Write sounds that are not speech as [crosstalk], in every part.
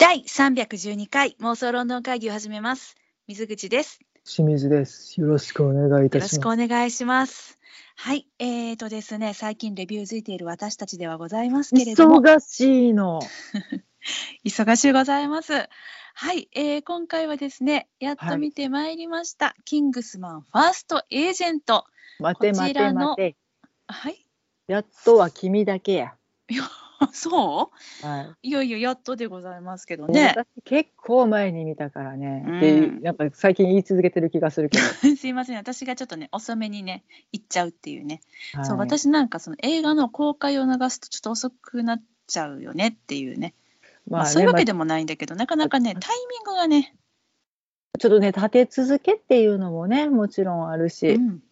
第312回妄想ロンドン会議を始めます。水口です。清水です。よろしくお願いいたよろしくします。お願いします。はい、えーとですね、最近レビューづいている私たちではございますけれども、忙しいの。[laughs] 忙しゅうございます。はい、えー今回はですね、やっと見てまいりました、キングスマンファーストエージェント。こ待て待て待て。はい、やっとは君だけや。[laughs] そはい。ういよいよやっとでございますけどね、ね。私結構前に見たからね。うんで、なんか最近言い続けてる気がするけど。[laughs] すいません、私がちょっとね、遅めにね、行っちゃうっていうね。はいそう私なんかその映画の公開を流すとちょっと遅くなっちゃうよねっていうね、まあまあねそういうわけまでもないんだけど、なかなかねタイミングがね、あちょっとね、立て続けっていうのもね、もちろんあるうし。ん、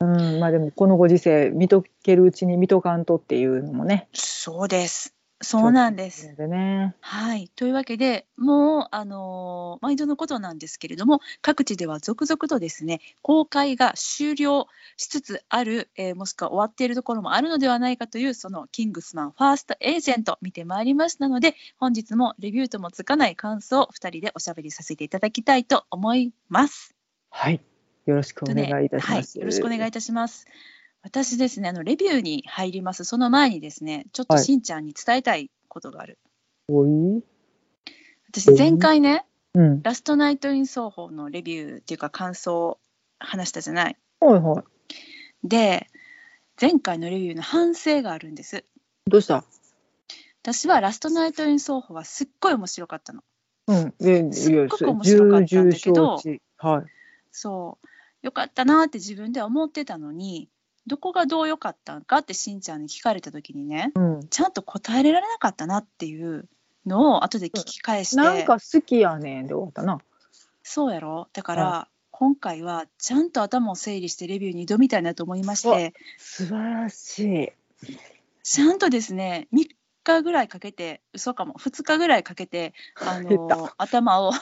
うん、まあでもこのご時世、見とけるうちに見とかんとっていうのもね。そうですそうなんです。でね。はいというわけでもうあのー毎度のことなんですけれども各地では続々とですね公開が終了しつつある、えーもしくは終わっているところもあるのではないかというそのキングスマンファーストエージェント見てまいりましたので本日もレビューともつかない感想を2人でおしゃべりさせていただきたいと思います。はい。よろしくお願いいたします。はい、よろしくお願いいたします。私ですねあのレビューに入りますその前にですねちょっとはいしんちゃんに伝えたいことがある。おい私前回ね、うん。ラストナイト・イン・奏法のレビューっていうか感想を話したじゃない？はいはい。で、前回のレビューの反省があるんです。どうした？私はラストナイト・イン・奏法はすっごい面白かったの。うん。で、すっごく面白かったんだけどはい。そう。よかったなって自分では思ってたのに、どこがどう良かったんかってしんちゃんに聞かれた時にね、うん。ちゃんと答えられなかったなっていうのを後で聞き返して、なんか好きやねんで終わったな。そうやろ？だから、は今回はちゃんと頭を整理してレビューに挑みたいなと思いまして、素晴らしい。ちゃんとですね3日ぐらいかけて嘘かも2日ぐらいかけてあ出の頭を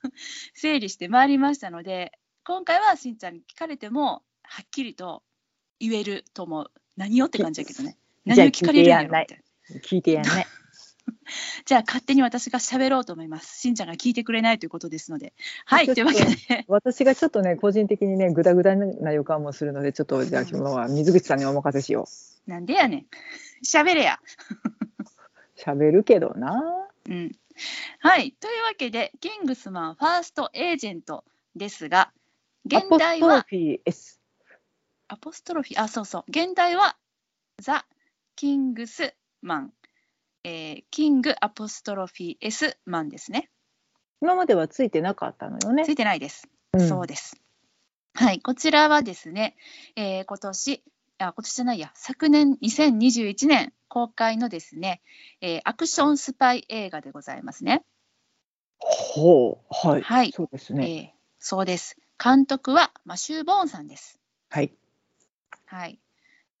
[laughs] 整理してまいりましたので今回はしんちゃんに聞かれてもはっきりと言えると思う。何をって感じやけどね。何を聞かれるんやろみたいな。聞いてやんね。[laughs] じゃあ勝手に私が喋ろうと思います。しんちゃんが聞いてくれないということですので。はいというわけで。[laughs] 私がちょっとね、個人的にね、ぐだぐだな予感もするので、ちょっとじゃあ今日は水口さんにお任せしよなんでやねん。[laughs] 喋れや。う。喋るけどな。うん。はいというわけでキングスマンファーストエージェントですが現代はアポストロフィー S。アポストロフィー、あ、そうそう。現代は、ザ・キングス・マン。えーキング・アポストロフィー・エス・マンですね。今まではついてなかったのよねつ。いてないです。うんそうです。はい、こちらはですね、えー今年、あ、今年じゃないや、昨年2021年公開のですね、えーアクションスパイ映画でございますね。ほう。はい。はいそうですえね。ーそうです。監督はマシュー・ボーンさんです。はい。はい。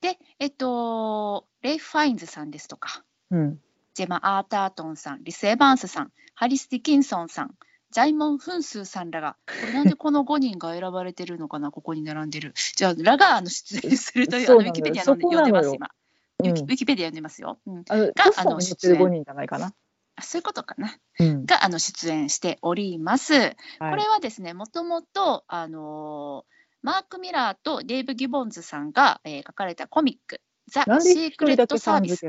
で、えっと、レイ・ファインズさんですとか、うん。ジェマ・アータートンさん、リス・エヴァンスさん、ハリス・ディキンソンさん、ジャイモン・フンスーさんらが、これなんでこの5人が選ばれてるのかな、ここに並んでる。じゃあ、らがあの出演するという、あのウィキペディア読んでます、今。うんウィキペディア読んでますよ。うん、があの出演5人じゃないかな。あそういうことかな。うん。があの出演しております。はいこれはですね、もともと、あのーマーク・ミラーとデーブ・ギボンズさんが、えー書かれたコミック、ザ・シークレットサービス。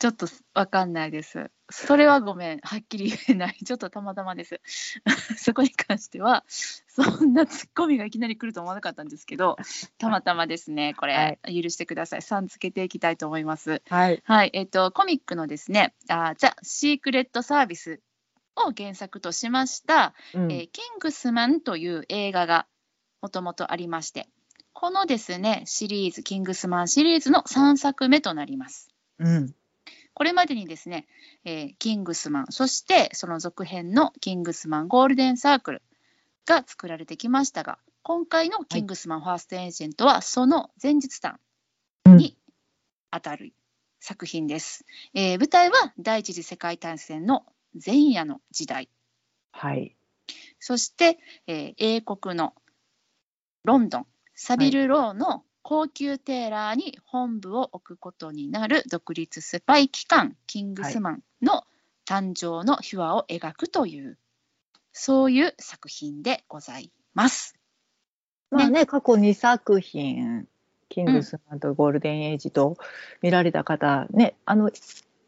ちょっとわかんないです。それはごめん、はっきり言えない。[laughs] ちょっとたまたまです。[laughs] そこに関しては、そんなツッコミがいきなり来ると思わなかったんですけど、たまたまですね、これ、許してください。さんつけていきたいと思います。はい。はい、えっ、と、コミックのですね、あザ・シークレット・サービスを原作としました、うんえーキングスマンという映画がもともとありまして、このですね、シリーズ、キングスマンシリーズの3作目となります。うん。これまでにですね、えーキングスマン、そしてその続編のキングスマンゴールデンサークルが作られてきましたが、今回のキングスマンファーストエージェントはその前日談にあたる作品です。えー舞台は第一次世界大戦の前夜の時代。はい。そして、えー英国のロンドン、サビル・ローの高級テーラーに本部を置くことになる独立スパイ機関キングスマンの誕生の秘話を描くという、そういう作品でございます。まあね、過去2作品、キングスマンとゴールデンエイジと見られた方、ね、あの、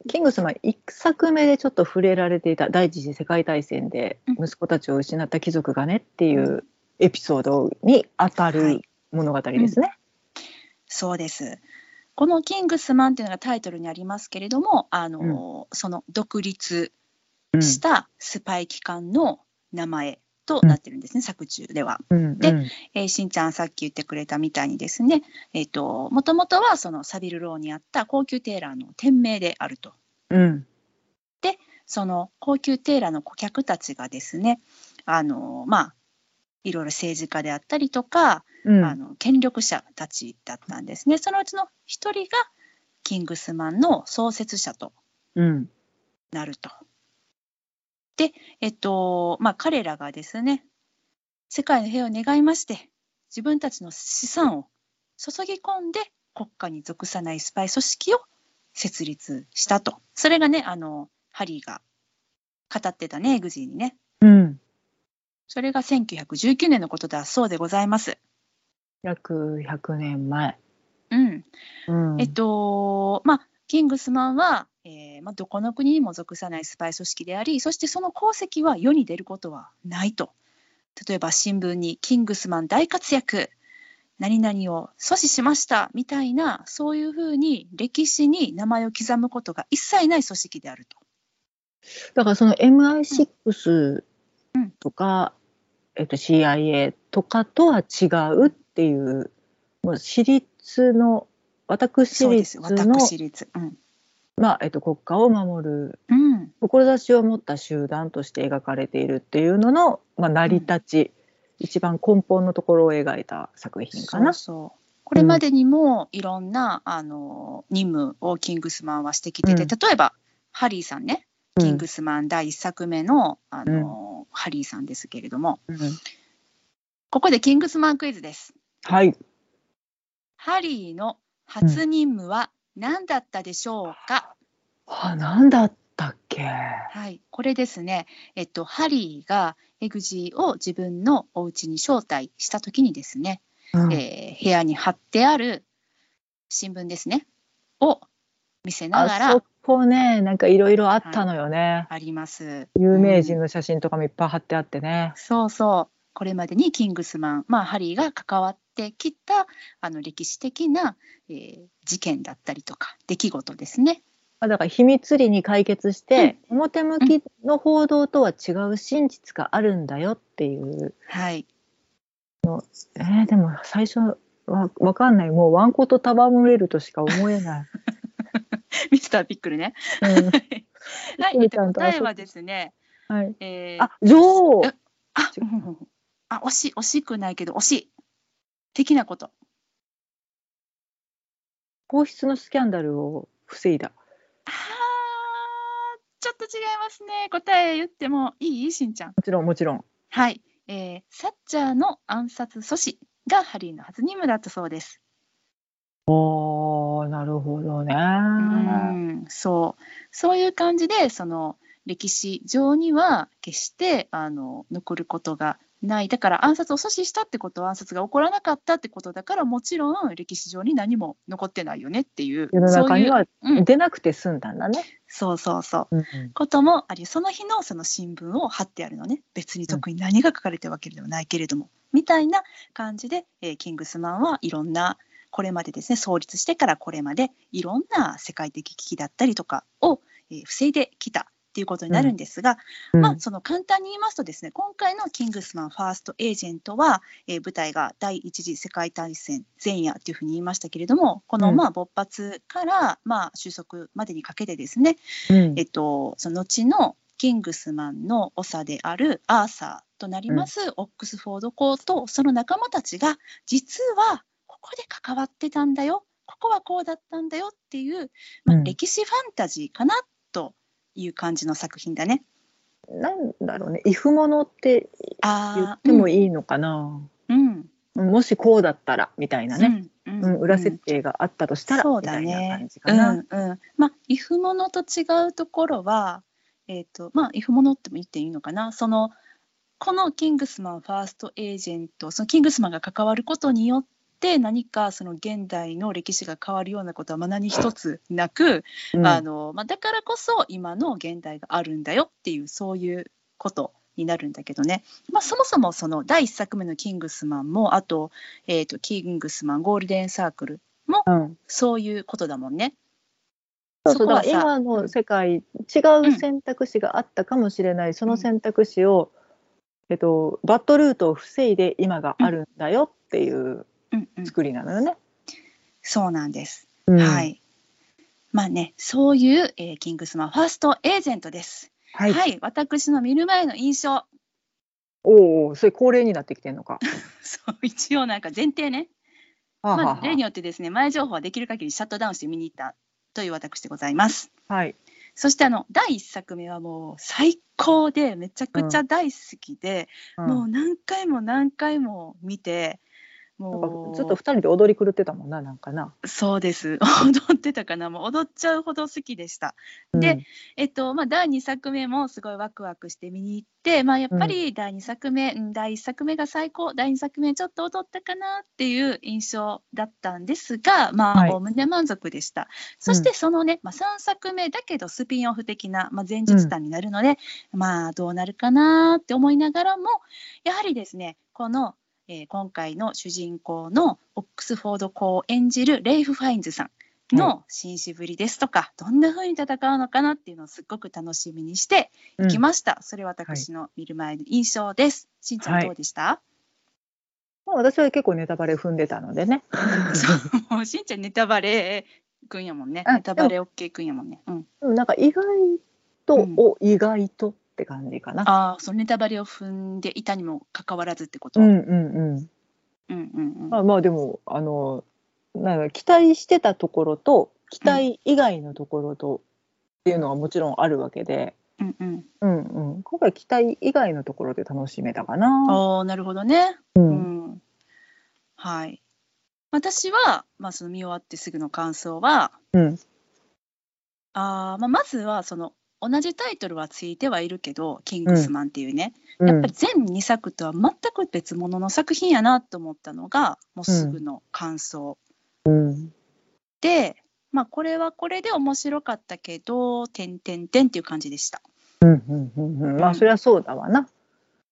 キングスマン1作目でちょっと触れられていた第一次世界大戦でうん息子たちを失った貴族がねっていうエピソードに当たるはい物語ですね。そうです。このキングスマンっていうのがタイトルにありますけれども、あの、その独立うんしたスパイ機関の名前となってるんですね、作中では。うんでうんえーしんちゃんさっき言ってくれたみたいにですね、えっ、と、もともとはそのサビルローにあった高級テーラーの店名であると。うんその高級テーラーの顧客たちがですね、あの、まあ、いろいろ政治家であったりとか、うんあの権力者たちだったんですね。そのうちの一人がキングスマンの創設者とうんなると。で、えっと、まあ彼らがですね、世界の平和を願いまして、自分たちの資産を注ぎ込んで国家に属さないスパイ組織を設立したと。それがね、あの、ハリーが語ってたね、エグジーにね。うんそれが1919年のことだそうでございます。約100年前。うん。うんえっと、まあ、キングスマンは、えーまあ、どこの国にも属さないスパイ組織であり、そしてその功績は世に出ることはないと。例えば新聞にキングスマン大活躍、何々を阻止しましたみたいな、そういうふうに歴史に名前を刻むことが一切ない組織であると。だからその MI6 うんとか、えっと、CIA とかとは違うっていうもう私立の私立の、私立。うん。まあえっと、国家を守るうん、志を持った集団として描かれているっていうのの、まあ、成り立ち、一番根本のところを描いた作品かな。そうそうこれまでにもいろんな、あの任務をキングスマンはしてきてて、うん例えばハリーさんね、うんキングスマン第1作目のあの、ハリーさんですけれども、うん。ここでキングスマンクイズです。はい。ハリーの初任務は何だったでしょうか、あ何だったっけ？はい、これですね、えっと、ハリーがエグジーを自分のお家に招待したときにですね、うん。えー部屋に貼ってある新聞ですね、を見せながらあそこねなんかいろいろあったのよね、あります。有名人の写真とかもいっぱい貼ってあってね。そうそう。これまでにキングスマン、まあ、ハリーが関わってきたあの歴史的な、えー事件だったりとか出来事ですね。まあだから秘密裏に解決して、表向きの報道とは違う真実があるんだよっていう、はい。えーでも最初はわかんないもうワンコと戯れるとしか思えない。[laughs] [laughs] ミスターピックルね。うん [laughs] はい。答えはですね、はい、えーあ女王えあ、あ、惜しい、惜しくないけど、惜しい。的なこと。皇室のスキャンダルを防いだ。あー、ちょっと違いますね。答え言ってもいい？しんちゃん。もちろんもちろん。はい。えーサッチャーの暗殺阻止がハリーの初任務だったそうです。おーなるほどね。うんそうそういう感じでその歴史上には決してあの残ることがない。だから暗殺を阻止したってことは暗殺が起こらなかったってことだからもちろん歴史上に何も残ってないよねっていう世の中には出なくて済んだんだね。そうそうそう。うんこともありその日のその新聞を貼ってあるのね。別に特に何が書かれてるわけではないけれども、みたいな感じで、えーキングスマンはいろんなこれまでですね創立してからこれまでいろんな世界的危機だったりとかを、えー防いできたっていうことになるんですが、うん。まあ、その簡単に言いますとですね今回のキングスマンファーストエージェントは、えー舞台が第一次世界大戦前夜というふうに言いましたけれどもこのうん。まあ勃発からまあ収束までにかけてですね、うん。えっと、その後のキングスマンの長であるアーサーとなります、オックスフォード公とその仲間たちが実はここで関わってたんだよここはこうだったんだよっていう、まあうん歴史ファンタジーかなという感じの作品だね。なんだろうね、イフものって言あってもいいのかな。うん、うんもしこうだったらみたいなね。うんうんうんうん、裏設定があったとしたら、そうみたいなだね感じ。かな。うんうん。まあ、イフモノと違うところは、えっ、と、まあ、イフモノっても言っていいのかな。その、このキングスマンファーストエージェント、そのキングスマンが関わることによって、何かその現代の歴史が変わるようなことはまあ何一つなく、うん。あのまあ、だからこそ今の現代があるんだよっていうそういうことになるんだけどね、まあ、そもそもその第1作目の「キングスマンも」あと,、えーと「キングスマンゴールデンサークル」もうん。そういうことだもんね。そうそうそこはさだから今の世界、違う選択肢があったかもしれない、その選択肢を、えっと、バッドルートを防いで今があるんだよっていううんうん、作りなのよね。そうなんです、うん。はい。まあねそういう、えーキングスマンファーストエージェントです。ははい。い、私の見る前の印象。おおそれ恒例になってきてんのか。[laughs] そう一応なんか前提ね。はあはあはまあ、例によってですね前情報はできる限りシャットダウンして見に行ったという私でございます。あはい。そしてあの第1作目はもう最高でめちゃくちゃ大好きで、うん。もう何回も何回も見てもう。かずっと二人で踊り狂ってたもんな、なんかな。そうです。[laughs] 踊ってたかな。もう踊っちゃうほど好きでした。で、えっとまあ、第2作目もすごいワクワクして見に行って、まあ、やっぱり第2作目、うん第1作目が最高。第2作目ちょっと踊ったかなっていう印象だったんですがまはい。あおおむね満足でした、そしてそのね、まあ、3作目だけどスピンオフ的な、まあ、前日談になるので、まあどうなるかなって思いながらもやはりですねこの、えー今回の主人公のオックスフォード校を演じるレイフ・ファインズさんの紳士ぶりですとか、どんな風に戦うのかなっていうのをすっごく楽しみにしてうんきました。それは私の見る前の印象です。しんちゃんどうでした？まあ私は結構ネタバレ踏んでたのでね。[laughs] そうしんちゃんネタバレくんやもんね。あネタバレオッケーくんやもんね。うん。うんなんか意外と、うんお意外とって感じかな。ああ、そのネタバレを踏んでいたにもかかわらずってこと？ううんんうんうん。うんうん。まあまあでもあのなんか期待してたところと期待以外のところとっていうのはもちろんあるわけで、うんうん。うんうん、今回期待以外のところで楽しめたかな。ああ、なるほどね。ううんん。はい。私はまあその見終わってすぐの感想は。うんあーまあ、まずはその同じタイトルはついてはいるけど「キングスマン」っていうね、うん。やっぱり全2作とは全く別物の作品やなと思ったのがもうすぐの感想、うん。で、まあ、これはこれで面白かったけど「てんてんてん」っていう感じでした。うんうんうんうん。まあそりゃそうだわな。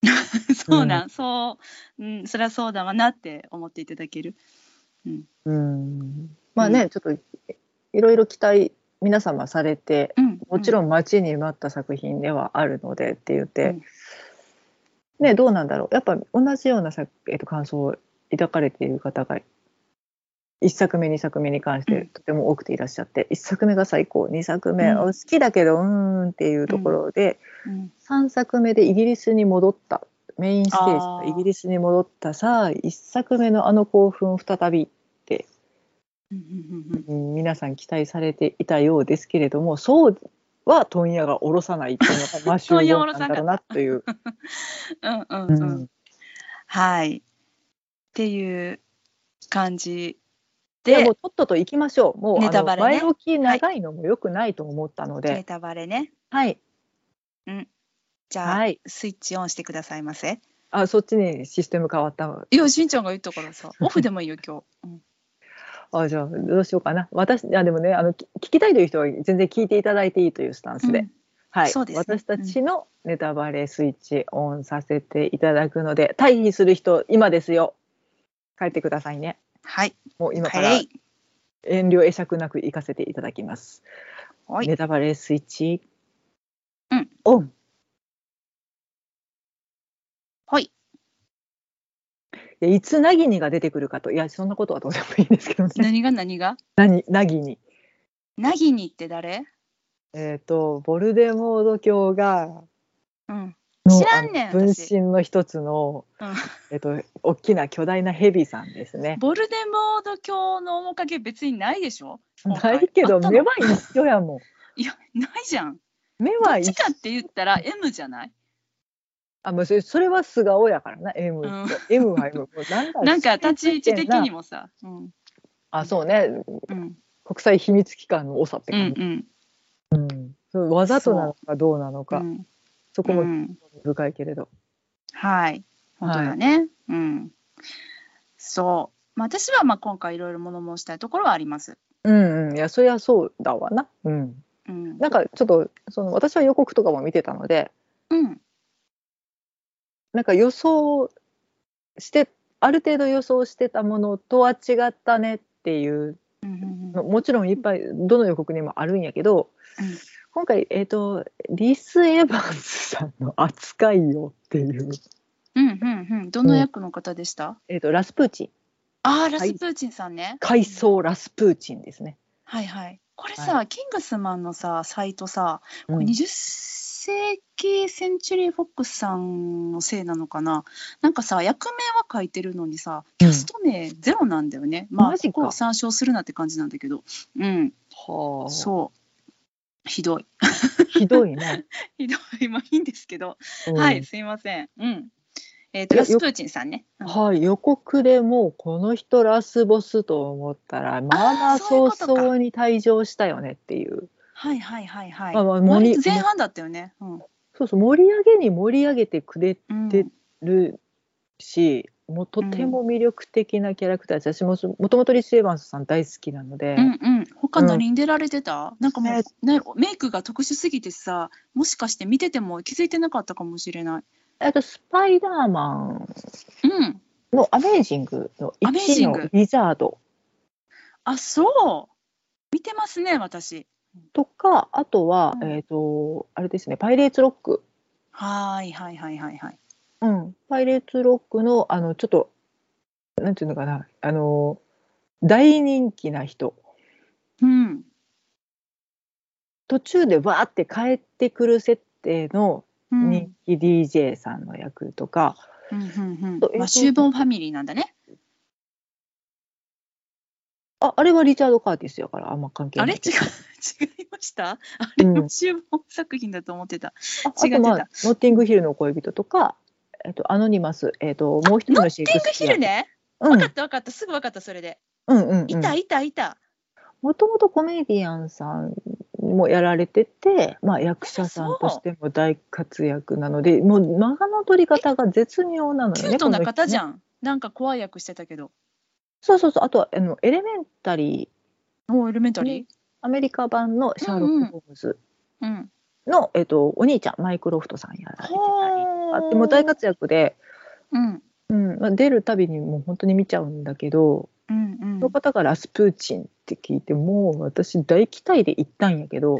[laughs] そうなん、そう、うん、そりゃそうだわなって思っていただける。うん。うん。まあね、ちょっといろいろ期待皆様されてうん、もちろん、ん待ちに待った作品ではあるのでって言って、うん。ねどうなんだろう。やっぱ同じようなさ、えっと、感想を抱かれている方が1作目2作目に関しうん。てとても多くていらっしゃって、1作目が最高2作目、うん。お好きだけどうーんっていうところで、うん。3作目でイギリスに戻ったメインステージイギリスに戻ったさあ1作目のあの興奮再びってうんうんうん。うん皆さん期待されていたようですけれどもそうは問屋が下ろさないっていうのがマシュなんだろうなという。[laughs] うんうんううんんはい。っていう感じででもうとっとと行きましょう。もうネタバレね前置き長いのも良くないと思ったので、ネタバレね。はいじゃあ、はい。スイッチオンしてくださいませ。あそっちにシステム変わったの。いや、しんちゃんが言ったからさ、オフでもいいよ、今日。うんあじゃあどうしようかな。私いやでもねあのき聞きたいという人は全然聞いていただいていいというスタンスで、うんはい、私たちのネタバレスイッチオンさせていただくので、退避する人今ですよ。帰ってくださいね。はい。もう今からはい。遠慮会釈なく行かせていただきます。はい。ネタバレスイッチ、うん、オン。はい。いやいつナギニが出てくるかといやそんなことはどうでもいいんですけどね。何が何が？何ナギニ。ナギニって誰？えっ、とボルデモード教がうん。の知らんねん分私身の一つのうん、えっ、と大きな巨大なヘビさんですね。ボルデモード教の面影別にないでしょ？ないけど目は一緒やもん。いや、ないじゃん。目どは一緒っちかって言ったら M じゃない？あもうそれそれは素顔やからな。M って、M は M もうなんだ [laughs] なんか立ち位置的にももさ。うん。あそうね。うん。国際秘密機関の長ってうん感じ、うん。うん。そうわざとなのかどうなのか。う。ん。そこも深いけれど、はい。本当だね、うん。そう、まあ、私はまあ今回いろいろ物申したいところはあります、うんうん。いやそりゃそうだわな。うん。うん、なんかちょっとその私は予告とかも見てたので。うんなんか予想してある程度予想してたものとは違ったねっていうもちろんいっぱいどの予告にもあるんやけどうん。今回、えー、とリス・エヴァンスさんの扱いよっていう、うんうんうん。どの役の方でした、えー、とラスプーチン。ああラスプーチンさんね、回想ラスプーチンですね。はいはい。これさ、はキングスマンのさサイトさうん。これ20世紀センチュリー・フォックスさんのせいなのかな？なんかさ役名は書いてるのにさキャスト名ゼロなんだよね、まあマジか。ここを参照するなって感じなんだけど。うん。はあ。そう。ひどい。ひどいね。[laughs] ひどい。まあいいんですけど、うん。はいすいません。うん。えっ、とラスプーチンさんね、うん。はい、予告でもうこの人ラスボスと思ったらまあまあ早々に退場したよねっていうはいはいはいはい、まあまあ盛り割と前半だったよね。うん、そうそう盛り上げに盛り上げてくれうん、でるしもうとても魅力的なキャラクター私ももともとリス・エヴァンスさん大好きなので、うんうん、他何に出られてた、なんかもう、えね、メイクが特殊すぎてさもしかして見てても気づいてなかったかもしれない。えっとスパイダーマンうん、のアメージングの1アメージング。のリザード。あそう。見てますね私。とかあとは、うん。えっ、とあれですねパイレーツロック。はいはいはいはいはい。うん、パイレーツロックのあのちょっとなんていうのかなあの大人気な人。うん。途中でわーって帰ってくる設定のうん。人気 DJ さんの役とか、うんうんそううん。まあ終盤ファミリーなんだね。ああれはリチャード・カーティスやからあんま関係あれ？違ないけどう違いました？あれうんも終盤作品だと思ってた。ああ違ってたとまあノッティングヒルの恋人とか、えっと、アノニマス、えっと、もう一人のシェイティングヒルね？うん分かった分かったすぐ分かったそれで。うんうんうんいたいたいた。もともとコメディアンさんもやられてて、まあ、役者さんとしても大活躍なのでもう間の取り方が絶妙なのよね。キュートな方じん。ゃん。なんか怖い役してたけど。そうそうそうあとはあのエレメンタリーもうエレメンタリー。アメリカ版のシャーロック・ホームズうん。の、えっと、お兄ちゃんマイクロフトさんやられてたりほーあでも大活躍で、うん。うんまあ、出るたびにもう本当に見ちゃうんだけど、うんうんその方がラスプーチンって聞いてもう私大期待で行ったんやけど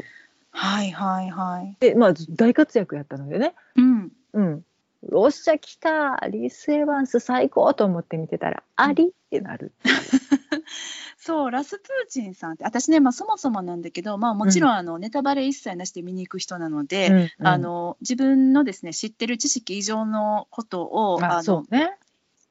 はいはいはい。で、まあ、大活躍やったのでねうん。うん。おっしゃ来たリス・エヴァンス最高と思って見てたら、あり？ってなる。[laughs] そうラスプーチンさんって私ね、まあ、そもそもなんだけど、まあ、もちろんあの、ネタバレ一切なしで見に行く人なので、うんうんあの自分のですね知ってる知識以上のことをあうね。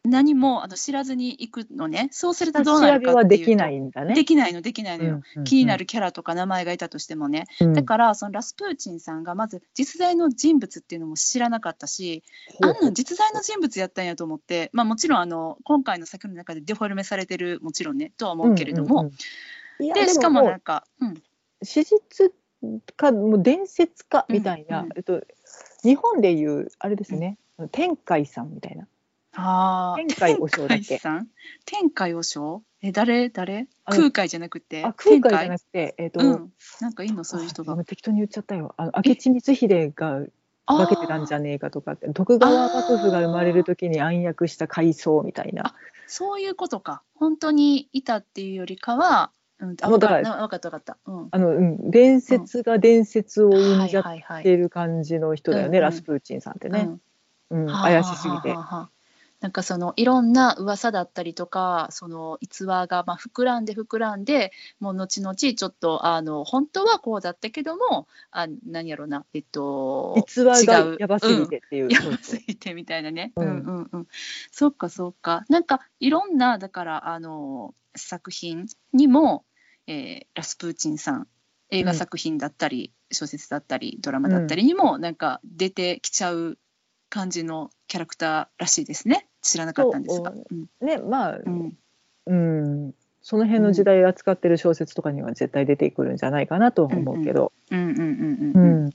何もあの知らずに行くのね。そうすると下どうなるかっていうと。できないんだね。できないのできないのよ、うんうん気になるキャラとか名前がいたとしてもね、うん。だからそのラスプーチンさんがまず実在の人物っていうのも知らなかったしあんなん実在の人物やったんやと思って、まあ、もちろんあの今回の作品の中でデフォルメされてるもちろんねとは思うけれども、うんうんうん。でしかももなんか、うん、史実かもう伝説かみたいな、うんうんえっと日本でいうあれですね、天海さんみたいなあ天海和尚だっけ？天海和尚？え誰？誰？空海じゃなくて？あ空海じゃ天なくてえっと、うん。なんかいいのそういう人が。あ今適当に言っちゃったよ。あの明智光秀が化けてたんじゃねえかとかって徳川幕府が生まれる時に暗躍した海藻みたいな。あそういうことか。本当にいたっていうよりかは、うん、あ分かった分かった、うん、あの、うん、伝説が伝説を生んじゃってる感じの人だよね、ラスプーチンさんってはいね、うんはあ怪しすぎて。はあはあはあなんかそのいろんな噂だったりとかその逸話がまあ膨らんで膨らんでもう後々ちょっとあの本当はこうだったけどもあ何やろうなえっと逸話が違うやばすぎてっていう、やばそうそうすぎてみたいなね。ううんんうんうん。そっかそっか。なんかいろんなだからあの作品にも、えーラスプーチンさん映画作品だったり、小説だったりドラマだったりにもなんか出てきちゃう感じのキャラクターらしいですね。知らなかったんですが。ねまあうんうんその辺の時代を扱ってる小説とかには絶対出てくるんじゃないかなとは思うけど。うんうんうんううん。ん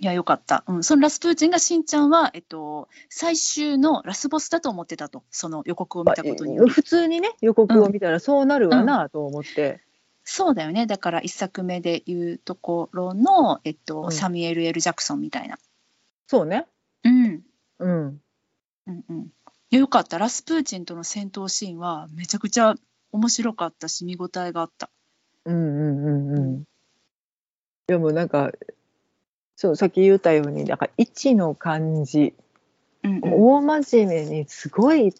いや、よかった。うん。そのラスプーチンがしんちゃんは、えっと、最終のラスボスだと思ってたと。その予告を見たことに。普通にね予告を見たらそうなるわなと思って、そうだよね。だから一作目で言うところの、えっと、うんサミュエル・エル・ジャクソンみたいな。そうねうん。うんうんうん。よかった。ラスプーチンとの戦闘シーンはめちゃくちゃ面白かったし、見応えがあった。うんうんうんうんいやもうなんかそうさっき言ったようになんか位置の感じうんうん。大真面目にすごい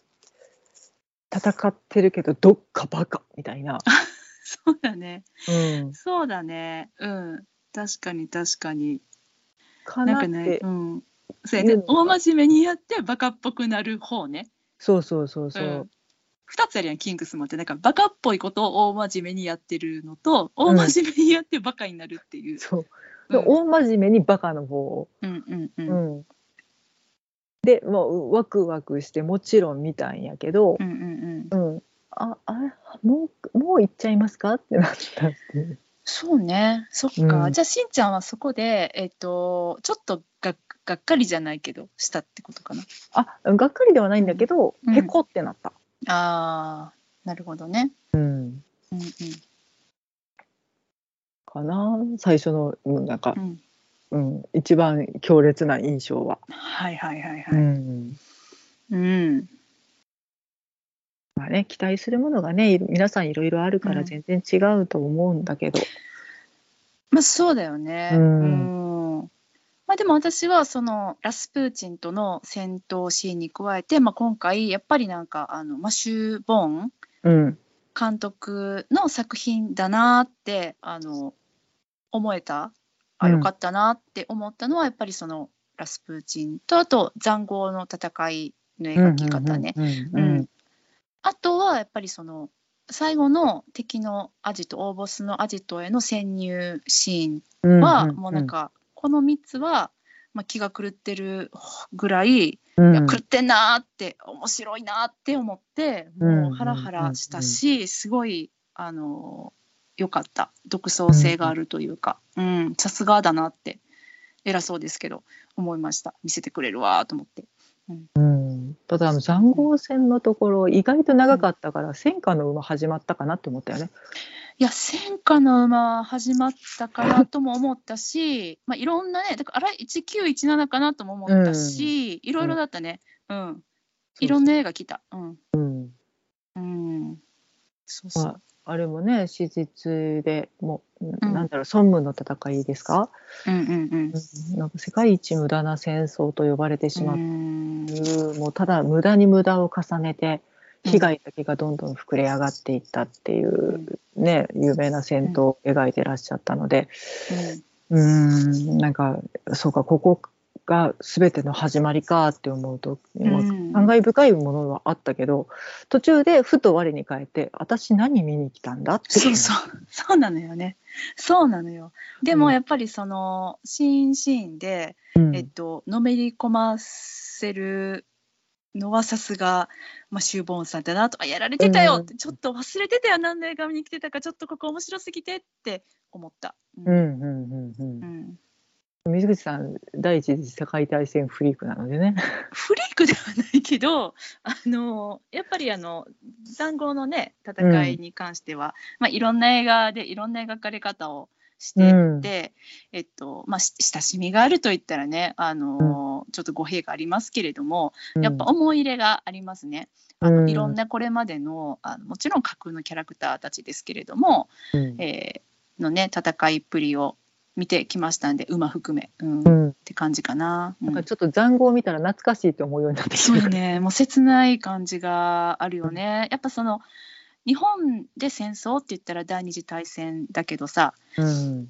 戦ってるけどどっかバカみたいな、[laughs] そうだね。うん、そうだね。うん。確かに確かに。かなっなんかねて、うん。そうやねいうのが大真面目にやってバカっぽくなる方ね。そうそうそうそう、うん二つあるやん、キングスマンって。なんかバカっぽいことを大真面目にやってるのと、大真面目にやってバカになるっていう。そうでうん大真面目にバカの方を、うんうんう。うんん、でもうワクワクしてもちろん見たんやけどう、んうんうん。うん、ああれもうもう行っちゃいますか？ってなったっていう。そうね。そっか。うんじゃあ、しんちゃんはそこで、えっ、と、ちょっとがっがっかりじゃないけど、したってことかな？あがっかりではないんだけど、うんへこってなった。ああ、なるほどね。うんうんかな最初のうんなんかうん。う、ん。うん、一番強烈な印象は。はいはいはいはい。うんうん。まあね、期待するものがね皆さんいろいろあるからうん。全然違うと思うんだけど、まあそうだよね。うん。うん。まあでも私はそのラスプーチンとの戦闘シーンに加えて、まあ、今回やっぱりなんかあのマシュー・ボーンうん。監督の作品だなってあの思えた？あうん。よかったなって思ったのはやっぱりそのラスプーチンとあと塹壕の戦いの描き方ね。うんうん。うんあとはやっぱりその最後の敵のアジト大ボスのアジトへの潜入シーンうんはもうなん、かこの3つは、まあ、気が狂ってるぐらい、狂ってんなーって面白いなーって思ってもうハラハラしたし、すごいあの良かった。独創性があるというか、うん、さすがだなって偉そうですけど思いました。見せてくれるわーと思って。うん、ただあの塹壕戦のところ意外と長かったから戦火の馬始まったかなって思ったよね。いや戦火の馬始まったかなとも思ったし、まあ、いろんなねだからあれ1917かなとも思ったし、いろいろだったね。うん。いろんな絵が来た。うん。うん。うん。そうそう、まああれもね史実でもう、うん。なんだろう孫武の戦いですか、うんうんうん。うん。なんか世界一無駄な戦争と呼ばれてしまっうん。て、もうただ無駄に無駄を重ねて被害だけがどんどん膨れ上がっていったっていう、ね有名な戦闘を描いてらっしゃったので。うーん。なんかそうかここが全ての始まりかって思うと、感慨深いものはあったけど途中でふと我に返って私何見に来たんだってそうそう。そうなのよね。そうなのよ。でうん。もやっぱりそのシーンシーンで、うん。えっとのめり込ませるのはさすが、まあ、シューボーンさんだなとあやられてたよって、うん。ちょっと忘れてたよ。何の映画見に来てたかちょっとここ面白すぎてって思った。うん。うんうんううん。ん水口さん第一次世界大戦フリークなのでね。フリークではないけどあのやっぱりあの塹壕のね戦いに関しては、まあ、いろんな映画でいろんな描かれ方をしてうん。で、えっとまあ、し親しみがあるといったらねあの、ちょっと語弊がありますけれどもやっぱ思い入れがありますね。あのうん。いろんなこれまでのあのもちろん架空のキャラクターたちですけれども、うん。えーのね戦いっぷりを見てきましたんで馬含め、うん。っうん。て感じかな。うん。なんかちょっと塹壕を見たら懐かしいと思うようになってきてる。そうね、もう切ない感じがあるよね。やっぱその日本で戦争って言ったら第二次大戦だけどさ、うん。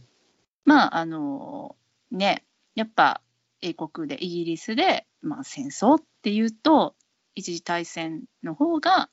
まああのね、やっぱ英国でイギリスで、まあ、戦争っていうと一次大戦の方が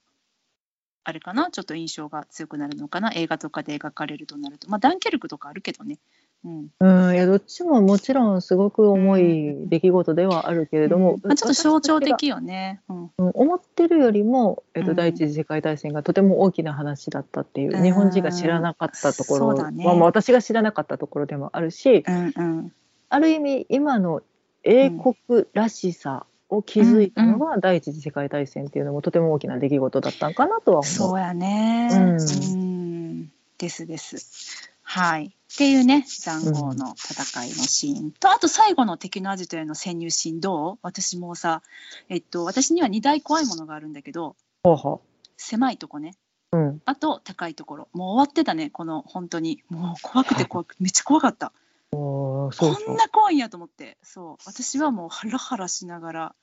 あれかな？ちょっと印象が強くなるのかな？映画とかで描かれるとなると。まあダンケルクとかあるけどねうんうん、いやどっちももちろんすごく重い出来事ではあるけれども、まあ、ちょっと象徴的よね。うんうん思ってるよりも、えっとうん第一次世界大戦がとても大きな話だったっていう、うん日本人が知らなかったところまあ、まあ私が知らなかったところでもあるし、うんうんある意味今の英国らしさを築いたのが第一次世界大戦っていうのもとても大きな出来事だったんかなとは思う。そうやね。うんうんですです。はい。っていうね、塹壕の戦いのシーンと、あと最後の敵のアジトへの潜入シーンどう？私もさ、えっと、私には2大怖いものがあるんだけど、ほうほ狭いとこね。ううん、あと高いところ。もう終わってたね、この本当に。もう怖くて怖くて、めっちゃ怖かった。こんな怖いんやと思って。そう。私はもうハラハラしながら